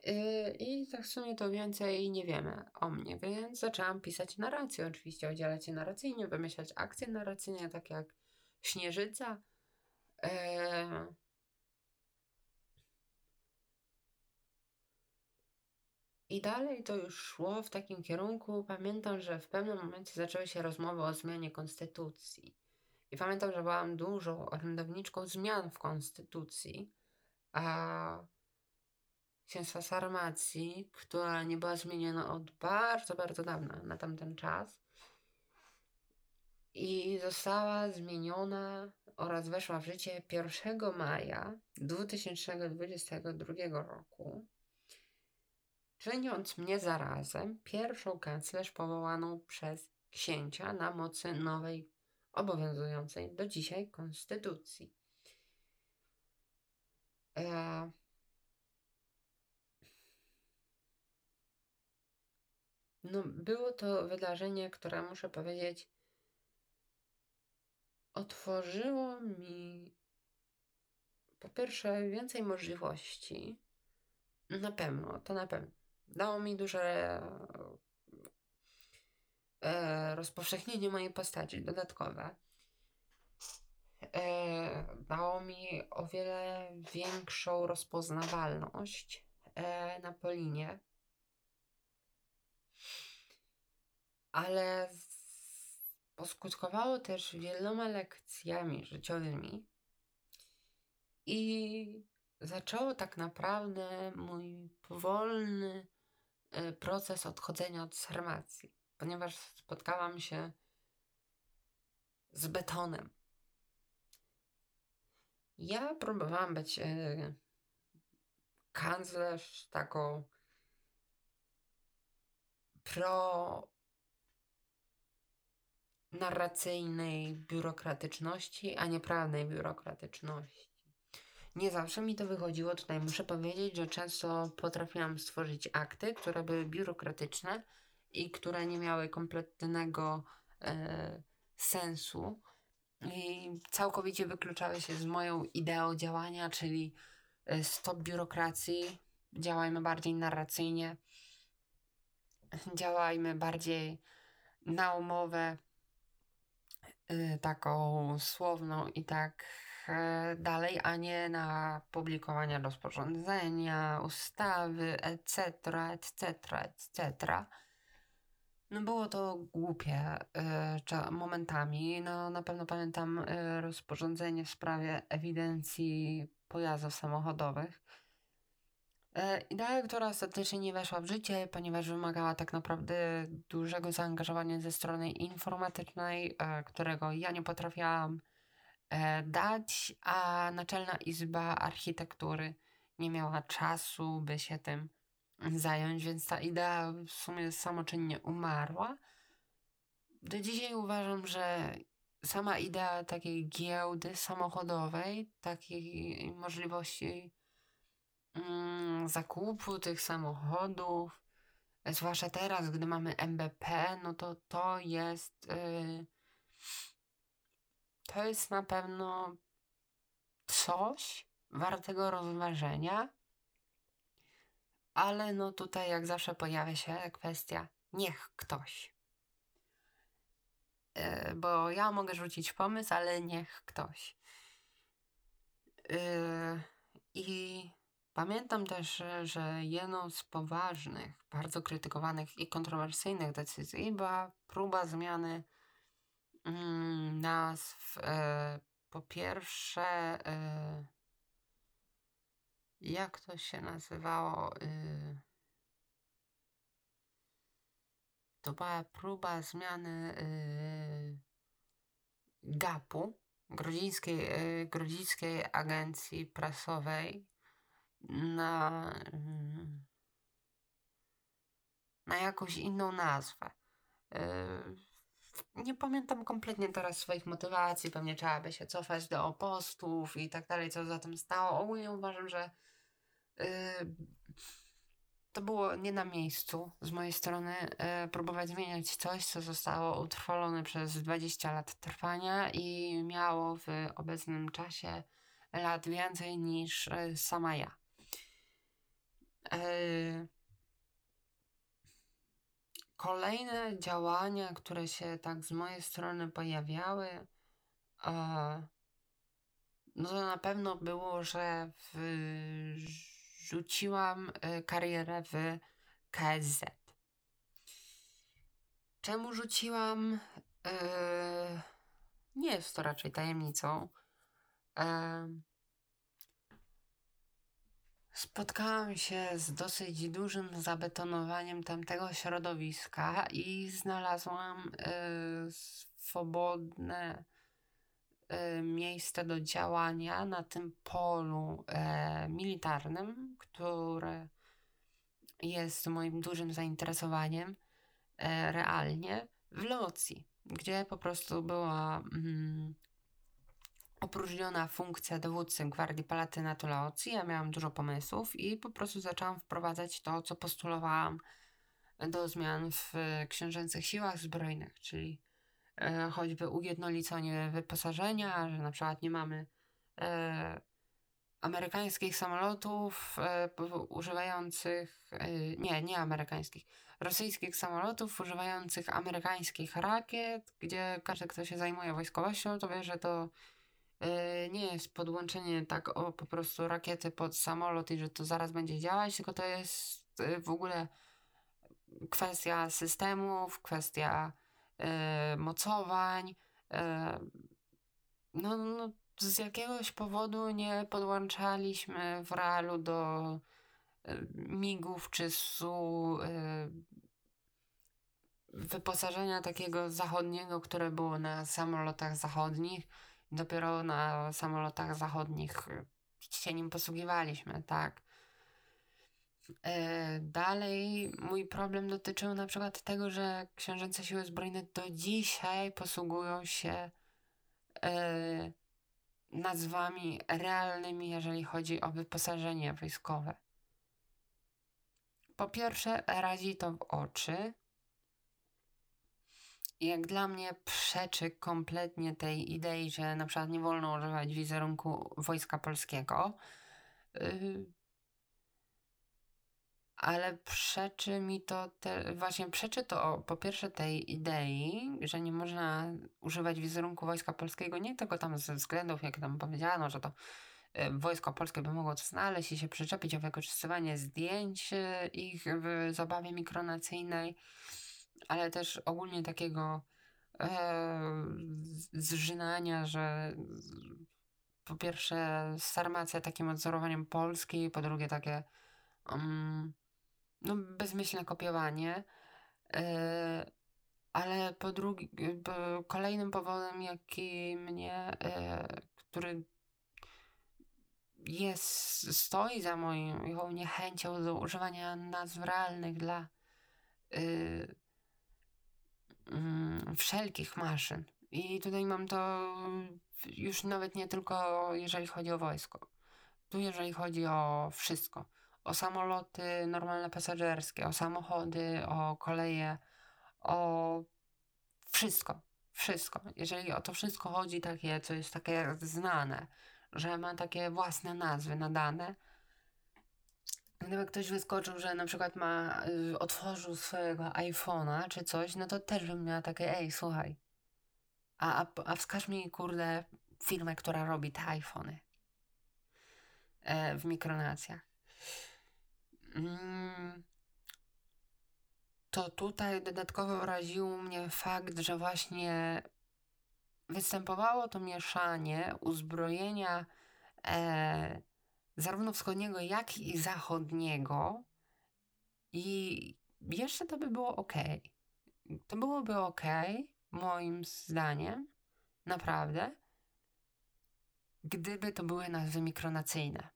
Yy, I tak w sumie to więcej nie wiemy o mnie, więc zaczęłam pisać narrację, oczywiście oddzielać się narracyjnie, wymyślać akcje narracyjne, takie jak Śnieżyca. I dalej to już szło w takim kierunku. Pamiętam, że w pewnym momencie zaczęły się rozmowy o zmianie konstytucji. I pamiętam, że byłam dużą orędowniczką zmian w konstytucji, a księstwa Sarmacji, która nie była zmieniona od bardzo, bardzo dawna na tamten czas. I została zmieniona oraz weszła w życie 1 maja 2022 roku czyniąc mnie zarazem pierwszą kanclerz powołaną przez księcia na mocy nowej, obowiązującej do dzisiaj konstytucji. E... No, było to wydarzenie, które muszę powiedzieć, otworzyło mi po pierwsze więcej możliwości. Na pewno, to na pewno dało mi duże e, rozpowszechnienie mojej postaci dodatkowe. E, dało mi o wiele większą rozpoznawalność e, na Polinie. Ale poskutkowało też wieloma lekcjami życiowymi i zaczęło tak naprawdę mój powolny proces odchodzenia od sarmacji, ponieważ spotkałam się z betonem. Ja próbowałam być yy, kanclerz taką pro narracyjnej biurokratyczności, a nie prawnej biurokratyczności. Nie zawsze mi to wychodziło. Tutaj muszę powiedzieć, że często potrafiłam stworzyć akty, które były biurokratyczne i które nie miały kompletnego e, sensu i całkowicie wykluczały się z moją ideą działania, czyli e, stop biurokracji, działajmy bardziej narracyjnie, działajmy bardziej na umowę, e, taką słowną i tak dalej, a nie na publikowanie rozporządzenia, ustawy, etc., etc., etc. No było to głupie y, momentami. No na pewno pamiętam y, rozporządzenie w sprawie ewidencji pojazdów samochodowych. Y, idea, która ostatecznie nie weszła w życie, ponieważ wymagała tak naprawdę dużego zaangażowania ze strony informatycznej, którego ja nie potrafiłam E, dać, a Naczelna Izba Architektury nie miała czasu, by się tym zająć, więc ta idea w sumie samoczynnie umarła. Do dzisiaj uważam, że sama idea takiej giełdy samochodowej, takiej możliwości mm, zakupu tych samochodów, zwłaszcza teraz, gdy mamy MBP, no to to jest. To jest na pewno coś wartego rozważenia, ale no tutaj jak zawsze pojawia się kwestia niech ktoś. Yy, bo ja mogę rzucić pomysł, ale niech ktoś. Yy, I pamiętam też, że jedną z poważnych, bardzo krytykowanych i kontrowersyjnych decyzji była próba zmiany nazw. E, po pierwsze, e, jak to się nazywało? E, to była próba zmiany e, GAP-u, Grodzińskiej, e, Grodzińskiej Agencji Prasowej, na, mm, na jakąś inną nazwę. Nie pamiętam kompletnie teraz swoich motywacji, pewnie trzeba by się cofać do opostów i tak dalej, co za tym stało. Ogólnie uważam, że yy, to było nie na miejscu z mojej strony e, próbować zmieniać coś, co zostało utrwalone przez 20 lat trwania i miało w obecnym czasie lat więcej niż e, sama ja. E, kolejne działania, które się tak z mojej strony pojawiały, no to na pewno było, że wrzuciłam e, karierę w KSZ. Czemu rzuciłam? E, nie jest to raczej tajemnicą. Spotkałam się z dosyć dużym zabetonowaniem tamtego środowiska i znalazłam y, swobodne y, miejsce do działania na tym polu y, militarnym, które jest moim dużym zainteresowaniem realnie w Locji, gdzie po prostu była mm, opróżniona funkcja dowódcy Gwardii Palatynatu Laocji. Ja miałam dużo pomysłów i po prostu zaczęłam wprowadzać to, co postulowałam do zmian w książęcych siłach zbrojnych, czyli e, choćby ujednolicenie wyposażenia, że na przykład nie mamy e, amerykańskich samolotów e, używających, e, nie, nie amerykańskich, rosyjskich samolotów używających amerykańskich rakiet, gdzie każdy, kto się zajmuje wojskowością, to wie, że to E, nie jest podłączenie tak o po prostu rakiety pod samolot i że to zaraz będzie działać, tylko to jest e, w ogóle kwestia systemów, kwestia e, mocowań. no, no, z jakiegoś powodu nie podłączaliśmy w realu do migów czy su wyposażenia takiego zachodniego, które było na samolotach zachodnich dopiero na samolotach zachodnich y, się nim posługiwaliśmy, tak. E, dalej mój problem dotyczył na przykład tego, że książęce siły zbrojne do dzisiaj posługują się e, nazwami realnymi, jeżeli chodzi o wyposażenie wojskowe. Po pierwsze, razi to w oczy, jak dla mnie przeczy kompletnie tej idei, że na przykład nie wolno używać wizerunku Wojska Polskiego. Yy, ale przeczy mi to, te, właśnie przeczy to po pierwsze tej idei, że nie można używać wizerunku Wojska Polskiego, nie tylko tam ze względów, jak tam powiedziano, że to y, Wojsko Polskie by mogło to znaleźć i się przyczepić o wykorzystywanie zdjęć y, ich w zabawie mikronacyjnej, ale też ogólnie takiego e, zżynania, że po pierwsze Sarmacja takim odzorowaniem Polski, po drugie takie um, no, bezmyślne kopiowanie, e, ale po drugie, kolejnym powodem, jaki mnie, e, który jest, stoi za moją niechęcią do używania nazw realnych dla y, wszelkich maszyn. I tutaj mam to już nawet nie tylko jeżeli chodzi o wojsko. Tu jeżeli chodzi o wszystko. O samoloty normalne pasażerskie, o samochody, o koleje, o wszystko. Wszystko. Jeżeli o to wszystko chodzi, takie, co jest takie znane, że ma takie własne nazwy nadane, Gdyby ktoś wyskoczył, że na przykład ma, y, otworzył swojego iPhone'a czy coś, no to też bym miała takie, ej, słuchaj, a, a, a wskaż mi, kurde, firmę, która robi te iPhony e, w mikronacjach. Mm, to tutaj dodatkowo raził mnie fakt, że właśnie występowało to mieszanie uzbrojenia e, zarówno wschodniego, jak i zachodniego. I jeszcze to by było ok. To byłoby ok, moim zdaniem, naprawdę, gdyby to były nazwy mikronacyjne.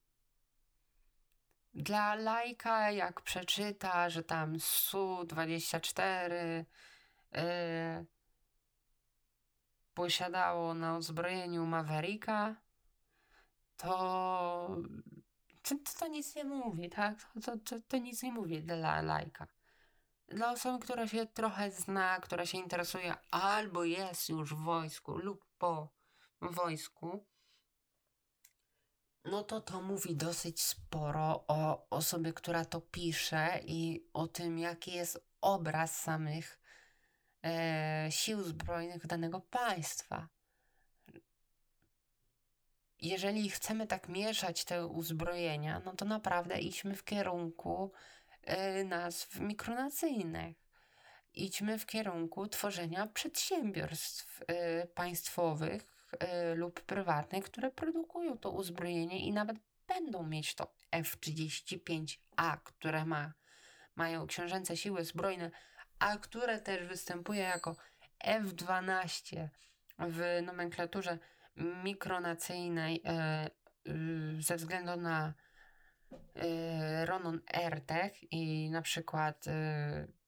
Dla lajka, jak przeczyta, że tam Su-24 yy, posiadało na uzbrojeniu Mavericka, to to, to nic nie mówi, tak? To, to, to nic nie mówi dla lajka. Dla osoby, która się trochę zna, która się interesuje albo jest już w wojsku lub po wojsku, no to to mówi dosyć sporo o osobie, która to pisze i o tym, jaki jest obraz samych e, sił zbrojnych danego państwa. Jeżeli chcemy tak mieszać te uzbrojenia, no to naprawdę idźmy w kierunku e, nazw mikronacyjnych. Idźmy w kierunku tworzenia przedsiębiorstw e, państwowych, y, lub prywatnych, które produkują to uzbrojenie i nawet będą mieć to F-35A, które ma, mają książęce siły zbrojne, a które też występuje jako F-12 w nomenklaturze mikronacyjnej e, ze względu na y, Ronon AirTech i na przykład y,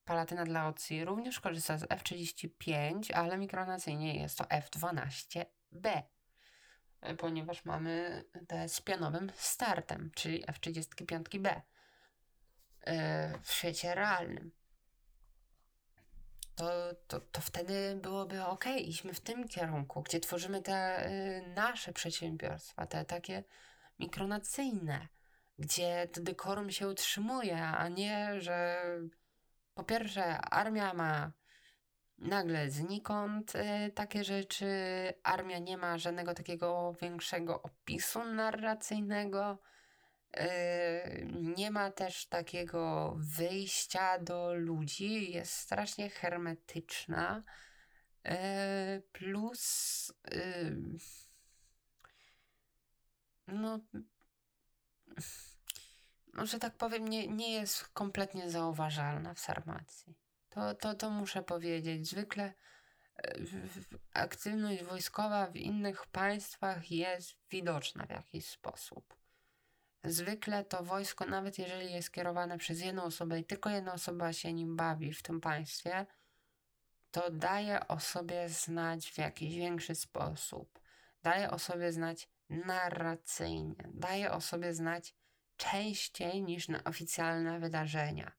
Palatyna dla OCI również korzysta z F35, ale mikronacyjnie jest to F12 B, e, ponieważ mamy te z pionowym startem, czyli F35B e, w świecie realnym. To, to, to wtedy byłoby ok, idźmy w tym kierunku, gdzie tworzymy te e, nasze przedsiębiorstwa, te takie mikronacyjne, gdzie to dekorum się utrzymuje, a nie, że po pierwsze armia ma nagle znikąd y, takie rzeczy. Armia nie ma żadnego takiego większego opisu narracyjnego. Y, nie ma też takiego wyjścia do ludzi, jest strasznie hermetyczna. Y, plus, y, no, no, że tak powiem, nie, nie jest kompletnie zauważalna w Sarmacji. To, to, to muszę powiedzieć. Zwykle aktywność wojskowa w innych państwach jest widoczna w jakiś sposób. Zwykle to wojsko, nawet jeżeli jest kierowane przez jedną osobę i tylko jedna osoba się nim bawi w tym państwie, to daje o sobie znać w jakiś większy sposób. Daje o sobie znać narracyjnie. Daje o sobie znać częściej niż na oficjalne wydarzenia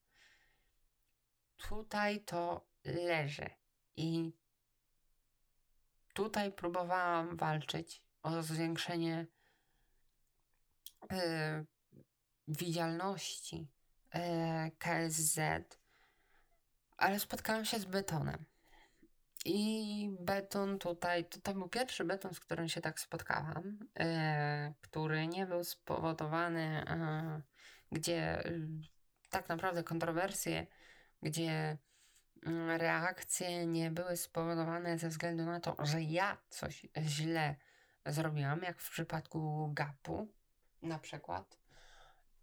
tutaj to leży. I tutaj próbowałam walczyć o zwiększenie y, widzialności y, KSZ, ale spotkałam się z betonem. I beton tutaj, to, był pierwszy beton, z którym się tak spotkałam, y, który nie był spowodowany, gdzie tak naprawdę kontrowersje gdzie mm, reakcje nie były spowodowane ze względu na to, że ja coś źle zrobiłam, jak w przypadku gapu na przykład,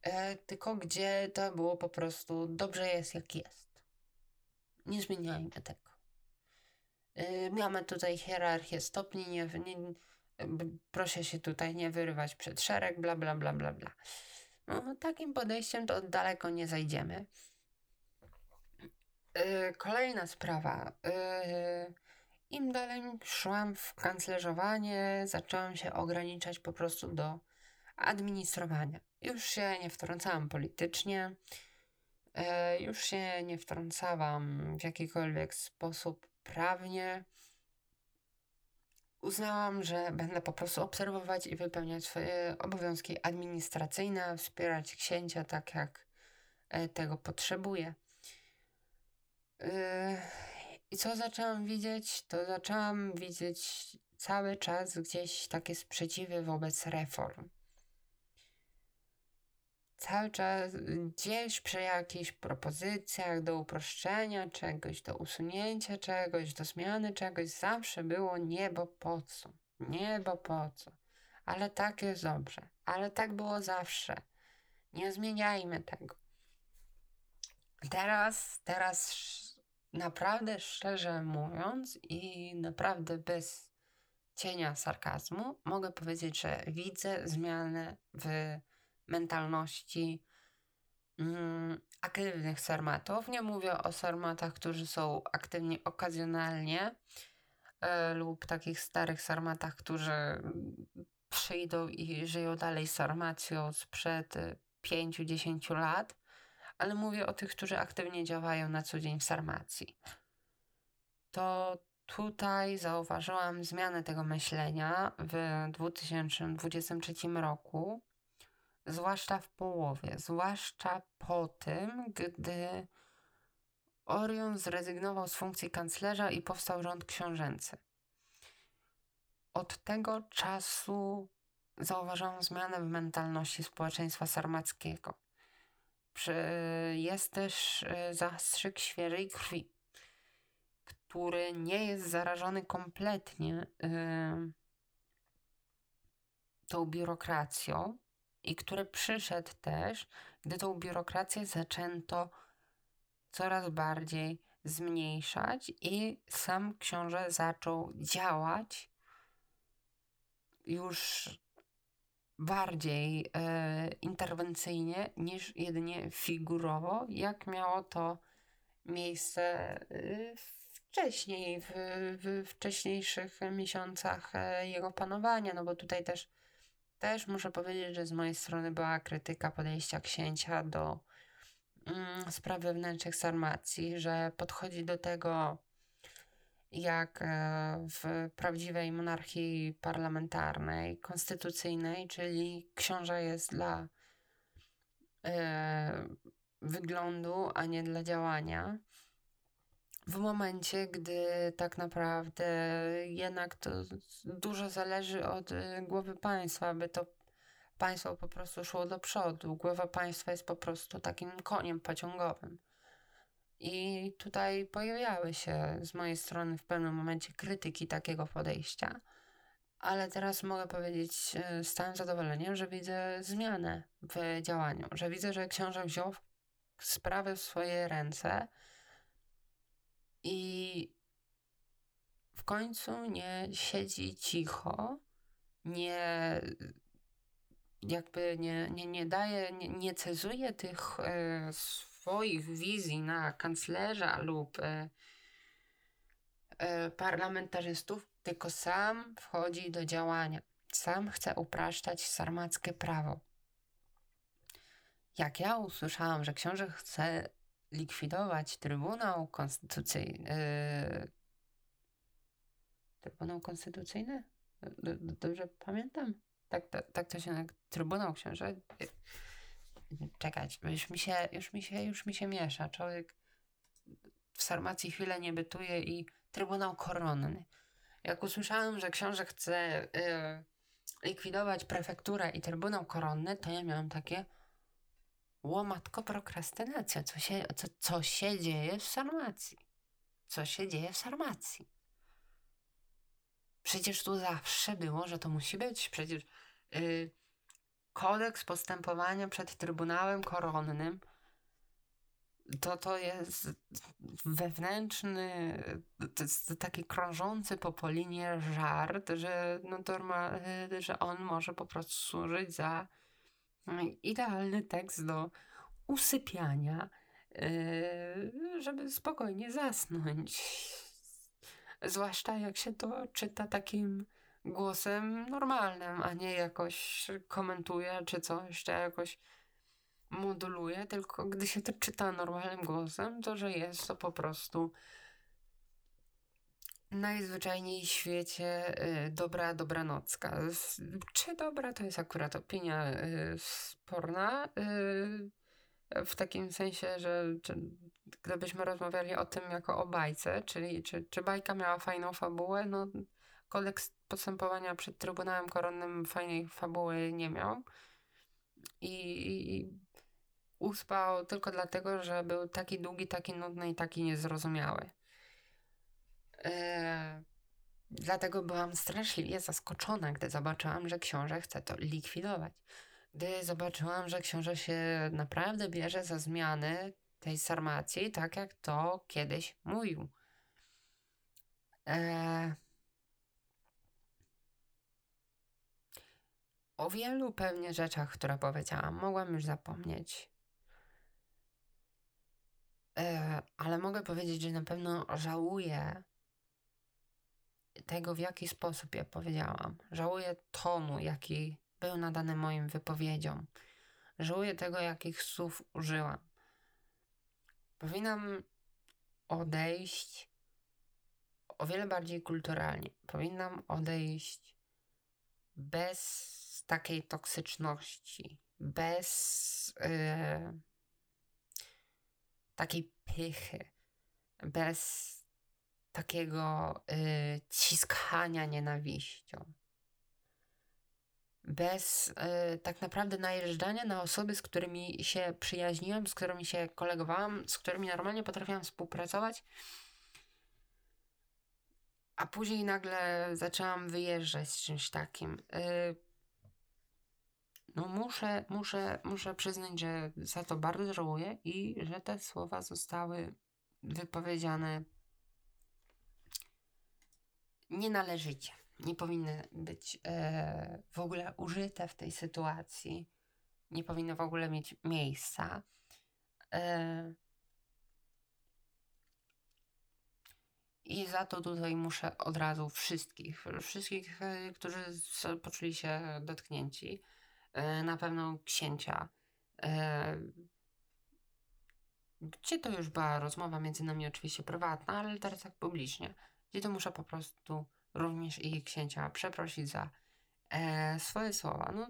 e, tylko gdzie to było po prostu dobrze jest jak jest. Nie zmieniajmy tego. E, mamy tutaj hierarchię stopni, nie, nie, proszę się tutaj nie wyrywać przed szereg, bla, bla, bla, bla, bla. No, takim podejściem to daleko nie zajdziemy. Yy, kolejna sprawa. Im dalej szłam w kanclerzowanie, zaczęłam się ograniczać po prostu do administrowania. Już się nie wtrącałam politycznie, yy, już się nie wtrącałam w jakikolwiek sposób prawnie. Uznałam, że będę po prostu obserwować i wypełniać swoje obowiązki administracyjne, wspierać księcia tak, jak e, tego potrzebuję. Yy, I co zaczęłam widzieć? To zaczęłam widzieć cały czas gdzieś takie sprzeciwy wobec reform. Cały czas gdzieś przy jakichś propozycjach do uproszczenia czegoś, do usunięcia czegoś, do zmiany czegoś, zawsze było niebo po co. Niebo po co. Ale tak jest dobrze. Ale tak było zawsze. Nie zmieniajmy tego. Teraz, teraz naprawdę szczerze mówiąc i naprawdę bez cienia sarkazmu, mogę powiedzieć, że widzę zmianę w mentalności mm, aktywnych sarmatów. Nie mówię o sarmatach, którzy są aktywni okazjonalnie, e, lub takich starych sarmatach, którzy przyjdą i żyją dalej sarmacją sprzed 5-10 y, lat, ale mówię o tych, którzy aktywnie działają na co dzień w sarmacji. To tutaj zauważyłam zmianę tego myślenia w 2023 roku, zwłaszcza w połowie, zwłaszcza po tym, gdy Orion zrezygnował z funkcji kanclerza i powstał rząd książęcy. Od tego czasu zauważam zmianę w mentalności społeczeństwa sarmackiego. Jest też y, zastrzyk świeżej krwi, który nie jest zarażony kompletnie yy, tą biurokracją i który przyszedł też, gdy tą biurokrację zaczęto coraz bardziej zmniejszać i sam książę zaczął działać już bardziej e, interwencyjnie niż jedynie figurowo, jak miało to miejsce e, wcześniej, w, w wcześniejszych miesiącach e, jego panowania, no bo tutaj też, też muszę powiedzieć, że z mojej strony była krytyka podejścia księcia do mm, spraw wewnętrznych Sarmacji, że podchodzi do tego jak e, w prawdziwej monarchii parlamentarnej, konstytucyjnej, czyli książę jest dla e, wyglądu, a nie dla działania. W momencie, gdy tak naprawdę jednak to dużo zależy od e, głowy państwa, aby to państwo po prostu szło do przodu. Głowa państwa jest po prostu takim koniem pociągowym. I tutaj pojawiały się z mojej strony w pewnym momencie krytyki takiego podejścia, ale teraz mogę powiedzieć e, z całym zadowoleniem, że widzę zmianę w działaniu, że widzę, że książę wziął sprawę w swoje ręce i w końcu nie siedzi cicho, nie jakby nie, nie, nie daje, nie, nie cezuje tych e, swoich wizji na kanclerza lub e, e, parlamentarzystów, tylko sam wchodzi do działania. Sam chce upraszczać sarmackie prawo. Jak ja usłyszałam, że książę chce likwidować Trybunał Konstytucyjny. Yy, Trybunał Konstytucyjny? Dobrze pamiętam? Tak, tak, tak to się. Trybunał Książę czekać, już mi się, już mi się, już mi się miesza. Człowiek w Sarmacji chwilę nie bytuje i Trybunał Koronny. Jak usłyszałem, że książę chce y, likwidować prefekturę i Trybunał Koronny, to ja miałam takie łomatko prokrastynacja. Co się, co, co się dzieje w Sarmacji? Co się dzieje w Sarmacji? Przecież tu zawsze było, że to musi być. Przecież yy, kodeks postępowania przed Trybunałem Koronnym to to jest wewnętrzny, to jest taki krążący po Polinie żart, że, no norma, że on może po prostu służyć za idealny tekst do usypiania, yy, żeby spokojnie zasnąć. Zwłaszcza jak się to czyta takim głosem normalnym, a nie jakoś komentuje czy coś, czy jakoś moduluje, tylko gdy się to czyta normalnym głosem, to że jest to po prostu najzwyczajniej w świecie y, dobra dobranocka. Czy dobra to jest akurat opinia y, sporna, y, w takim sensie, że czy, gdybyśmy rozmawiali o tym jako o bajce, czyli czy, czy bajka miała fajną fabułę, no kodeks postępowania przed Trybunałem Koronnym fajnej fabuły nie miał. I, i uspał tylko dlatego, że był taki długi, taki nudny i taki niezrozumiały. E, dlatego byłam straszliwie zaskoczona, gdy zobaczyłam, że książę chce to likwidować. Gdy zobaczyłam, że książę się naprawdę bierze za zmiany tej sarmacji, tak jak to kiedyś mówił. E, O wielu pewnie rzeczach, które powiedziałam, mogłam już zapomnieć. E, ale mogę powiedzieć, że na pewno żałuję tego, w jaki sposób je powiedziałam. Żałuję tonu, jaki był nadany moim wypowiedziom. Żałuję tego, jakich słów użyłam. Powinnam odejść o wiele bardziej kulturalnie. Powinnam odejść bez takiej toksyczności, bez yy, takiej pychy, bez takiego yy, ciskania nienawiścią. Bez yy, tak naprawdę najeżdżania na osoby, z którymi się przyjaźniłam, z którymi się kolegowałam, z którymi normalnie potrafiłam współpracować. A później nagle zaczęłam wyjeżdżać z czymś takim. Yy, no muszę, muszę, muszę przyznać, że za to bardzo żałuję i że te słowa zostały wypowiedziane nienależycie. Nie powinny być e, w ogóle użyte w tej sytuacji. Nie powinny w ogóle mieć miejsca. E, I za to tutaj muszę od razu wszystkich, wszystkich, e, którzy poczuli się dotknięci, e, na pewno księcia, e, gdzie to już była rozmowa między nami oczywiście prywatna, ale teraz tak publicznie gdzie to muszę po prostu również i księcia przeprosić za e, swoje słowa. No,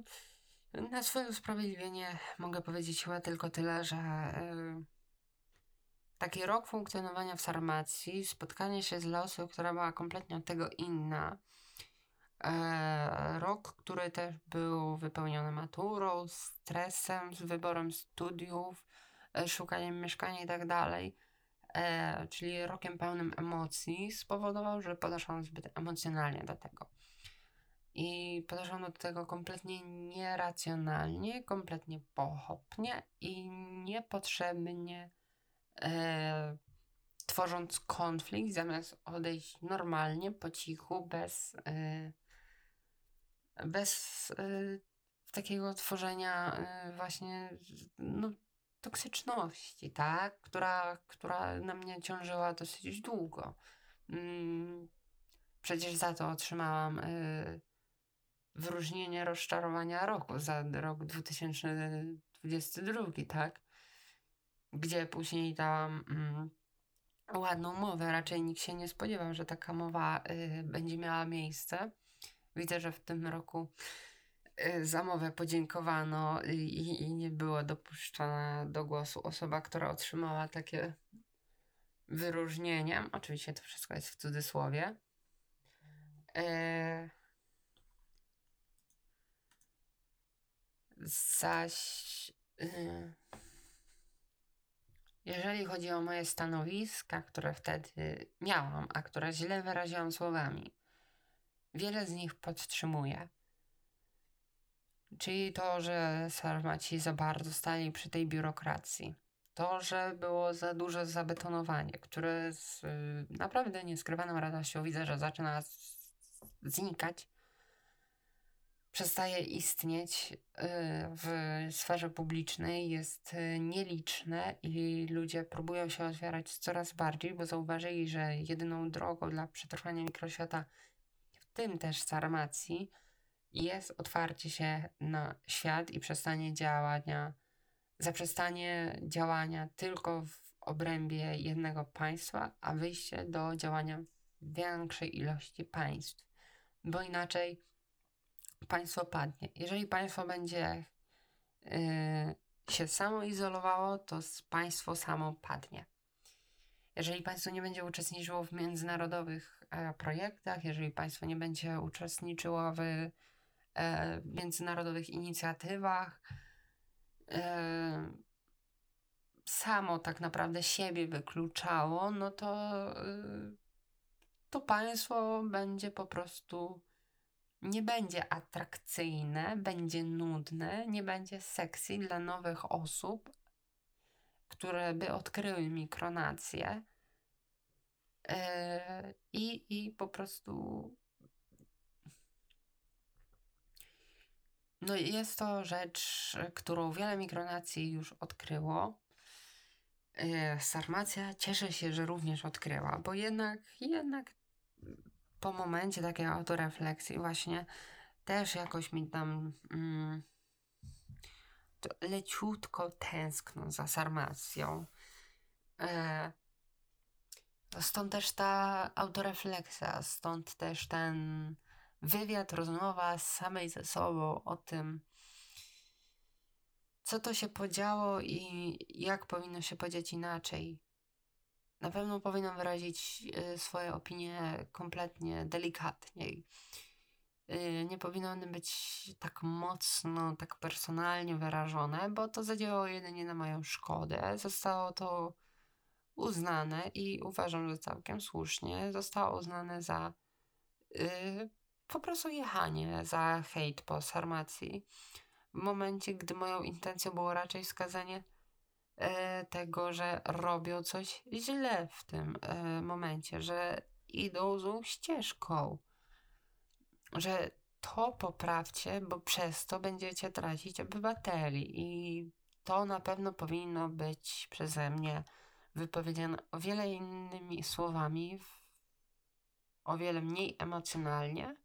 na swoje usprawiedliwienie mogę powiedzieć chyba tylko tyle, że e, taki rok funkcjonowania w farmacji, spotkanie się z losem, która była kompletnie od tego inna, e, rok, który też był wypełniony maturą, stresem, z wyborem studiów, e, szukaniem mieszkania i tak dalej e, czyli rokiem pełnym emocji, spowodował, że podeszłam zbyt emocjonalnie do tego. I podeszłam do tego kompletnie nieracjonalnie, kompletnie pochopnie i niepotrzebnie e, tworząc konflikt, zamiast odejść normalnie, po cichu, bez, e, bez e, takiego tworzenia e, właśnie no, toksyczności, tak? Która, która na mnie ciążyła dosyć długo. Mm, przecież za to otrzymałam y, wyróżnienie rozczarowania roku za rok 2022, tak? Gdzie później dałam mm, ładną mowę. Raczej nikt się nie spodziewał, że taka mowa y, będzie miała miejsce. Widzę, że w tym roku za mowę podziękowano i, i nie było dopuszczona do głosu osoba, która otrzymała takie wyróżnienie. Oczywiście to wszystko jest w cudzysłowie. E... Zaś. Y... Jeżeli chodzi o moje stanowiska, które wtedy miałam, a które źle wyraziłam słowami, wiele z nich podtrzymuję. Czyli to, że Sarmaci za bardzo stali przy tej biurokracji. To, że było za duże zabetonowanie, które z y, naprawdę nieskrywaną radością widzę, że zaczyna znikać, przestaje istnieć y, w sferze publicznej, jest y, nieliczne i ludzie próbują się otwierać coraz bardziej, bo zauważyli, że jedyną drogą dla przetrwania mikroświata, w tym też Sarmacji, jest otwarcie się na świat i przestanie działania, zaprzestanie działania tylko w obrębie jednego państwa, a wyjście do działania większej ilości państw. Bo inaczej państwo padnie. Jeżeli państwo będzie yy, się samo izolowało, to państwo samo padnie. Jeżeli państwo nie będzie uczestniczyło w międzynarodowych e, projektach, jeżeli państwo nie będzie uczestniczyło w e, międzynarodowych inicjatywach. E, samo tak naprawdę siebie wykluczało, no to, e, to państwo będzie po prostu nie będzie atrakcyjne, będzie nudne, nie będzie sexy dla nowych osób, które by odkryły mikronację. Yy, i, I po prostu No jest to rzecz, którą wiele mikronacji już odkryło. E, Sarmacja cieszę się, że również odkryła, bo jednak, jednak po momencie takiej autorefleksji właśnie też jakoś mi tam mm, leciutko tęskno za sarmacją. E, stąd też ta autorefleksja, stąd też ten wywiad, rozmowa z samej ze sobą o tym, co to się podziało i jak powinno się podziać inaczej. Na pewno powinno wyrazić y, swoje opinie kompletnie delikatniej. Y, nie powinny one być tak mocno, tak personalnie wyrażone, bo to zadziałało jedynie na moją szkodę. Zostało to uznane i uważam, że całkiem słusznie zostało uznane za yy, po prostu jechanie, za hejt po Sarmacji. W momencie, gdy moją intencją było raczej wskazanie e, tego, że robią coś źle w tym e, momencie, że idą złą ścieżką że to poprawcie, bo przez to będziecie tracić obywateli i to na pewno powinno być przeze mnie wypowiedziane o wiele innymi słowami, o wiele mniej emocjonalnie,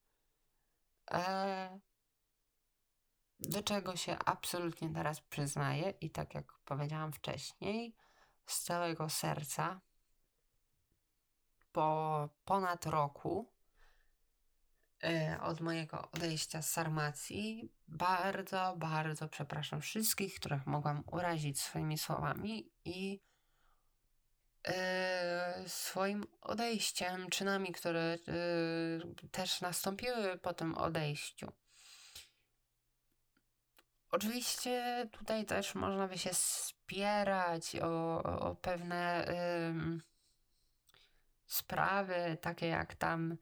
do czego się absolutnie teraz przyznaję i tak jak powiedziałam wcześniej, z całego serca po ponad roku E, od mojego odejścia z Sarmacji. Bardzo, bardzo przepraszam wszystkich, których mogłam urazić swoimi słowami i e, swoim odejściem, czynami, które e, też nastąpiły po tym odejściu. Oczywiście tutaj też można by się spierać o, o pewne sprawy, takie jak tam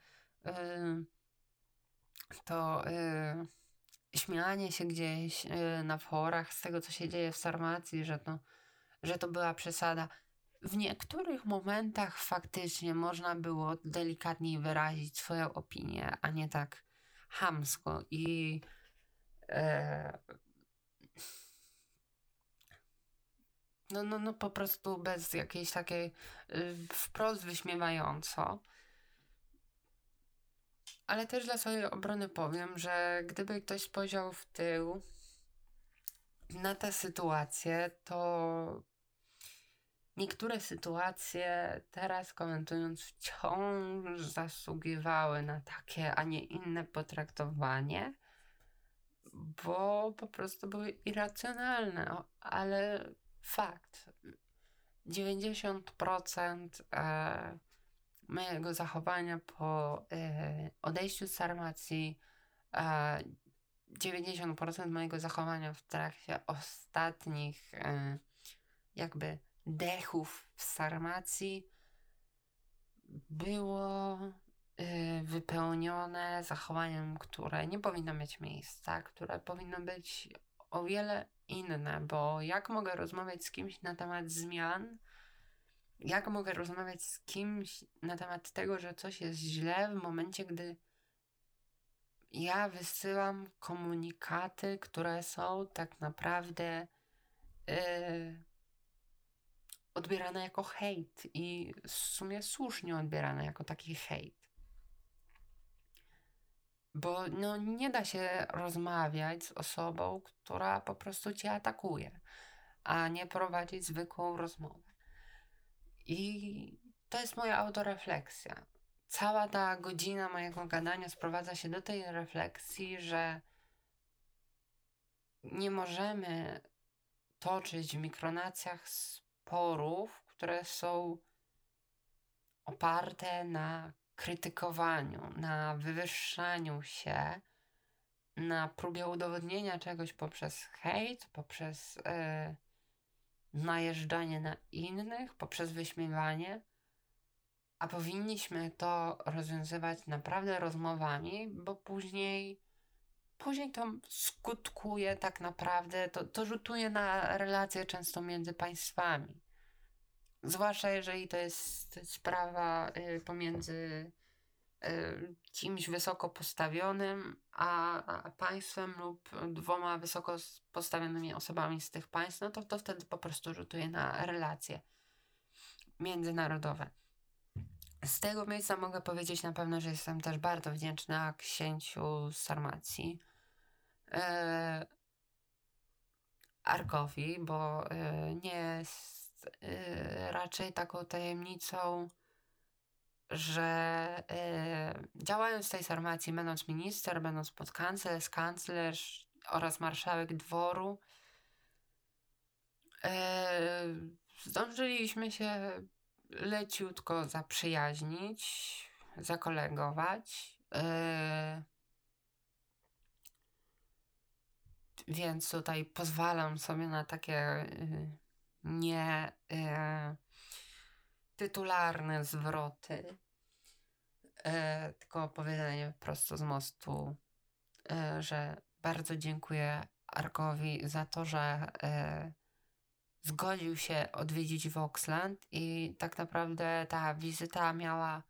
to yy, śmianie się gdzieś na forach z tego, co się dzieje w Sarmacji, że to, że to była przesada. W niektórych momentach faktycznie można było delikatniej wyrazić swoją opinię, a nie tak hamsko i yy, no, no, no po prostu bez jakiejś takiej y, wprost wyśmiewająco. Ale też dla swojej obrony powiem, że gdyby ktoś spojrzał w tył na tę sytuację, to niektóre sytuacje teraz komentując wciąż zasługiwały na takie, a nie inne potraktowanie, bo po prostu były irracjonalne, ale fakt. 90% e, mojego zachowania po e, odejściu z Sarmacji, e, 90% mojego zachowania w trakcie ostatnich e, jakby dechów w Sarmacji było e, wypełnione zachowaniem, które nie powinno mieć miejsca, które powinno być o wiele inne, bo jak mogę rozmawiać z kimś na temat zmian, jak mogę rozmawiać z kimś na temat tego, że coś jest źle w momencie, gdy ja wysyłam komunikaty, które są tak naprawdę yy, odbierane jako hejt i w sumie słusznie odbierane jako taki hejt. Bo no, nie da się rozmawiać z osobą, która po prostu cię atakuje, a nie prowadzić zwykłą rozmowę. I to jest moja autorefleksja. Cała ta godzina mojego gadania sprowadza się do tej refleksji, że nie możemy toczyć w mikronacjach sporów, które są oparte na krytykowaniu, na wywyższaniu się, na próbie udowodnienia czegoś poprzez hejt, poprzez. Yy, najeżdżanie na innych poprzez wyśmiewanie, a powinniśmy to rozwiązywać naprawdę rozmowami, bo później później to skutkuje tak naprawdę, to, to rzutuje na relacje często między państwami. Zwłaszcza jeżeli to jest sprawa y, pomiędzy Y, kimś wysoko postawionym, a, a, państwem lub dwoma wysoko postawionymi osobami z tych państw, no to to wtedy po prostu rzutuje na relacje międzynarodowe. Z tego miejsca mogę powiedzieć na pewno, że jestem też bardzo wdzięczna księciu z Sarmacji. E, Arkowi, bo e, nie jest e, raczej taką tajemnicą, że działając w tej Sarmacji, będąc minister, będąc podkanclerz, kanclerz oraz marszałek dworu, zdążyliśmy się leciutko zaprzyjaźnić, zakolegować. Yy, więc tutaj pozwalam sobie na takie yy, nie yy, tytularne zwroty, tylko powiedzenie prosto z mostu, że bardzo dziękuję Arkowi za to, że zgodził się odwiedzić Voxland i tak naprawdę ta wizyta miała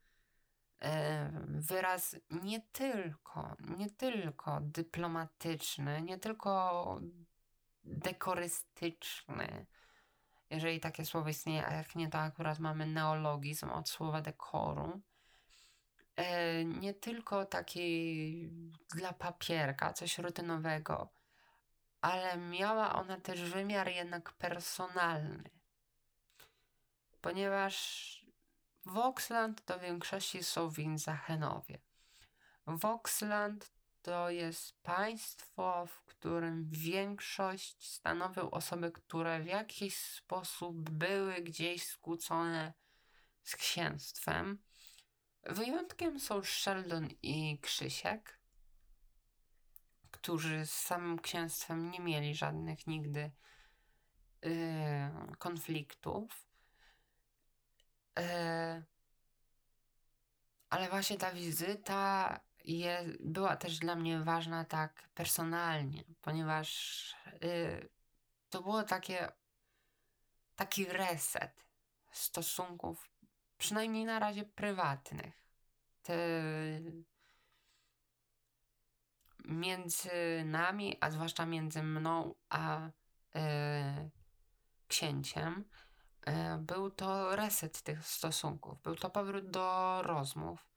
wyraz nie tylko, nie tylko dyplomatyczny, nie tylko dekorystyczny, jeżeli takie słowo istnieje, a jak nie, to akurat mamy neologizm od słowa dekoru. E, nie tylko taki dla papierka, coś rutynowego, ale miała ona też wymiar jednak personalny. Ponieważ Voxland to w większości są Winzachenowie. Voxland to jest państwo, w którym większość stanowią osoby, które w jakiś sposób były gdzieś skłócone z księstwem. Wyjątkiem są Sheldon i Krzysiek, którzy z samym księstwem nie mieli żadnych nigdy yy, konfliktów. Yy, ale właśnie ta wizyta je, była też dla mnie ważna tak personalnie, ponieważ yy, to było takie taki reset stosunków, przynajmniej na razie prywatnych. Te, między nami, a zwłaszcza między mną a e, księciem, e, był to reset tych stosunków. Był to powrót do rozmów.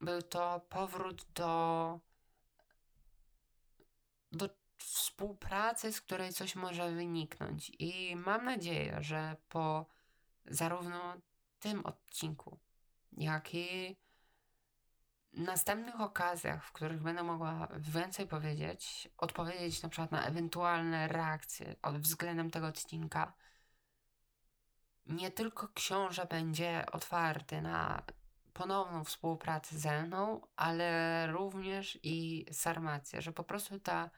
Był to powrót do, do współpracy, z której coś może wyniknąć. I mam nadzieję, że po zarówno tym odcinku, jak i następnych okazjach, w których będę mogła więcej powiedzieć, odpowiedzieć na przykład na ewentualne reakcje od względem tego odcinka, nie tylko książę będzie otwarty na ponowną współpracę ze mną, ale również i Sarmacja, że po prostu ta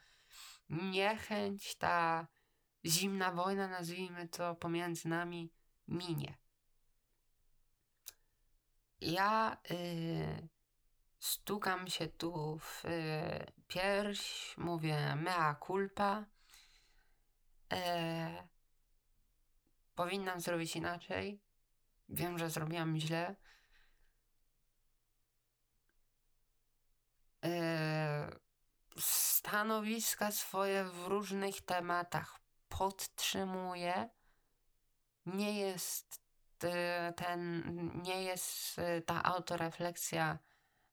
niechęć, ta zimna wojna, nazwijmy to, pomiędzy nami minie. Ja yy, Stukam się tu w y, pierś, mówię mea culpa. E, powinnam zrobić inaczej. Wiem, że zrobiłam źle. E, stanowiska swoje w różnych tematach podtrzymuję. Nie jest y, ten, nie jest y, ta autorefleksja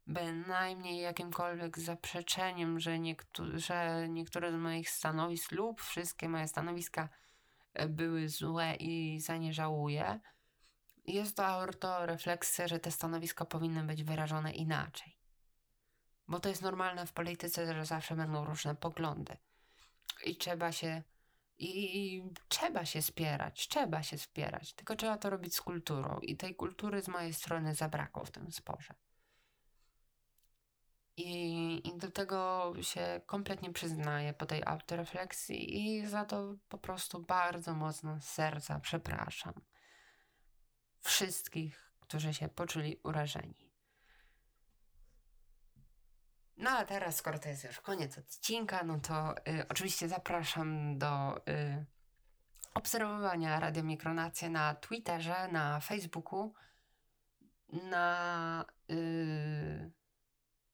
bynajmniej jakimkolwiek zaprzeczeniem, że, że niektóre z moich stanowisk lub wszystkie moje stanowiska e, były złe i za nie żałuję. Jest to autorefleksja, że te stanowiska powinny być wyrażone inaczej. Bo to jest normalne w polityce, że zawsze będą różne poglądy. I trzeba się i, trzeba się spierać, trzeba się spierać, tylko trzeba to robić z kulturą i tej kultury z mojej strony zabrakło w tym sporze. I, I do tego się kompletnie przyznaję po tej autorefleksji i za to po prostu bardzo mocno z serca przepraszam wszystkich, którzy się poczuli urażeni. No a teraz, skoro to jest już koniec odcinka, no to y, oczywiście zapraszam do y, obserwowania Radio Mikronacja na Twitterze, na Facebooku, na... Y,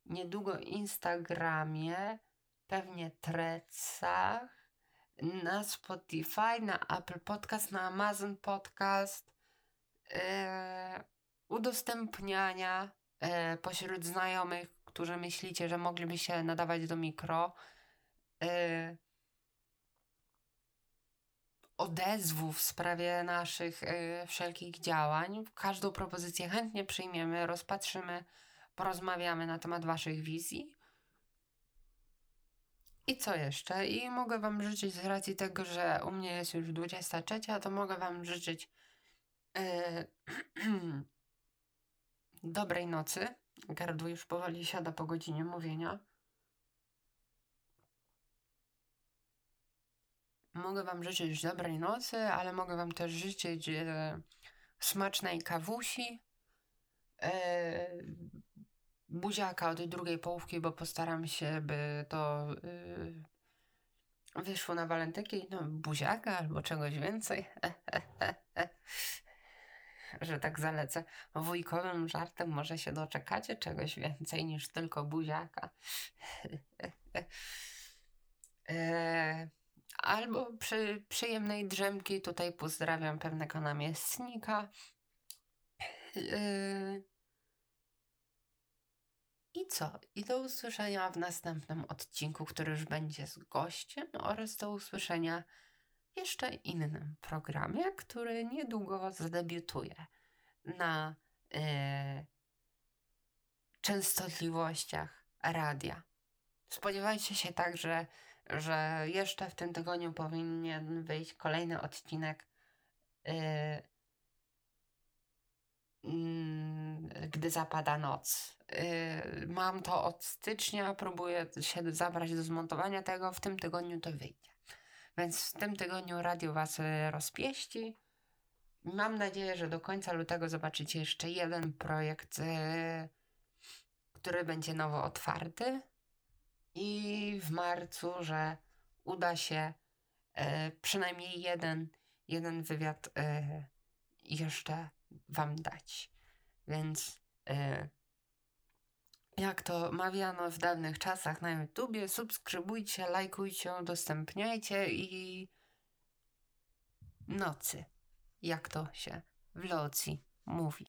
niedługo Instagramie, pewnie Trecach, na Spotify, na Apple Podcast, na Amazon Podcast. Yy, udostępniania e, pośród znajomych, którzy myślicie, że mogliby się nadawać do mikro. E, odezwów w sprawie naszych wszelkich działań. Każdą propozycję chętnie przyjmiemy, rozpatrzymy, porozmawiamy na temat Waszych wizji. I co jeszcze? I mogę Wam życzyć z racji tego, że u mnie jest już 23, to mogę Wam życzyć y, dobrej nocy. Gardło już powoli siada po godzinie mówienia. Mogę Wam życzyć dobrej nocy, ale mogę Wam też życzyć e, smacznej kawusi, e, buziaka od drugiej połówki, bo postaram się, by to e, wyszło na walentynki, no buziaka albo czegoś więcej. Że tak zalecę wujkowym żartem, może się doczekacie czegoś więcej niż tylko buziaka. e, albo przy przyjemnej drzemki. Tutaj pozdrawiam pewnego namiestnika. Yy... I co? I do usłyszenia w następnym odcinku, który już będzie z gościem, oraz do usłyszenia w jeszcze innym programie, który niedługo zadebiutuje na yy, częstotliwościach radia. Spodziewajcie się także że jeszcze w tym tygodniu powinien wyjść kolejny odcinek, yy, gdy zapada noc. Yy, mam to od stycznia, próbuję się zabrać do zmontowania tego, w tym tygodniu to wyjdzie. Więc w tym tygodniu radio Was rozpieści. Mam nadzieję, że do końca lutego zobaczycie jeszcze jeden projekt, yy, który będzie nowo otwarty i w marcu, że uda się e, przynajmniej jeden, jeden wywiad e, jeszcze Wam dać. Więc e, jak to mawiano w dawnych czasach na YouTubie, subskrybujcie, lajkujcie, udostępniajcie i nocy, jak to się w Locji mówi.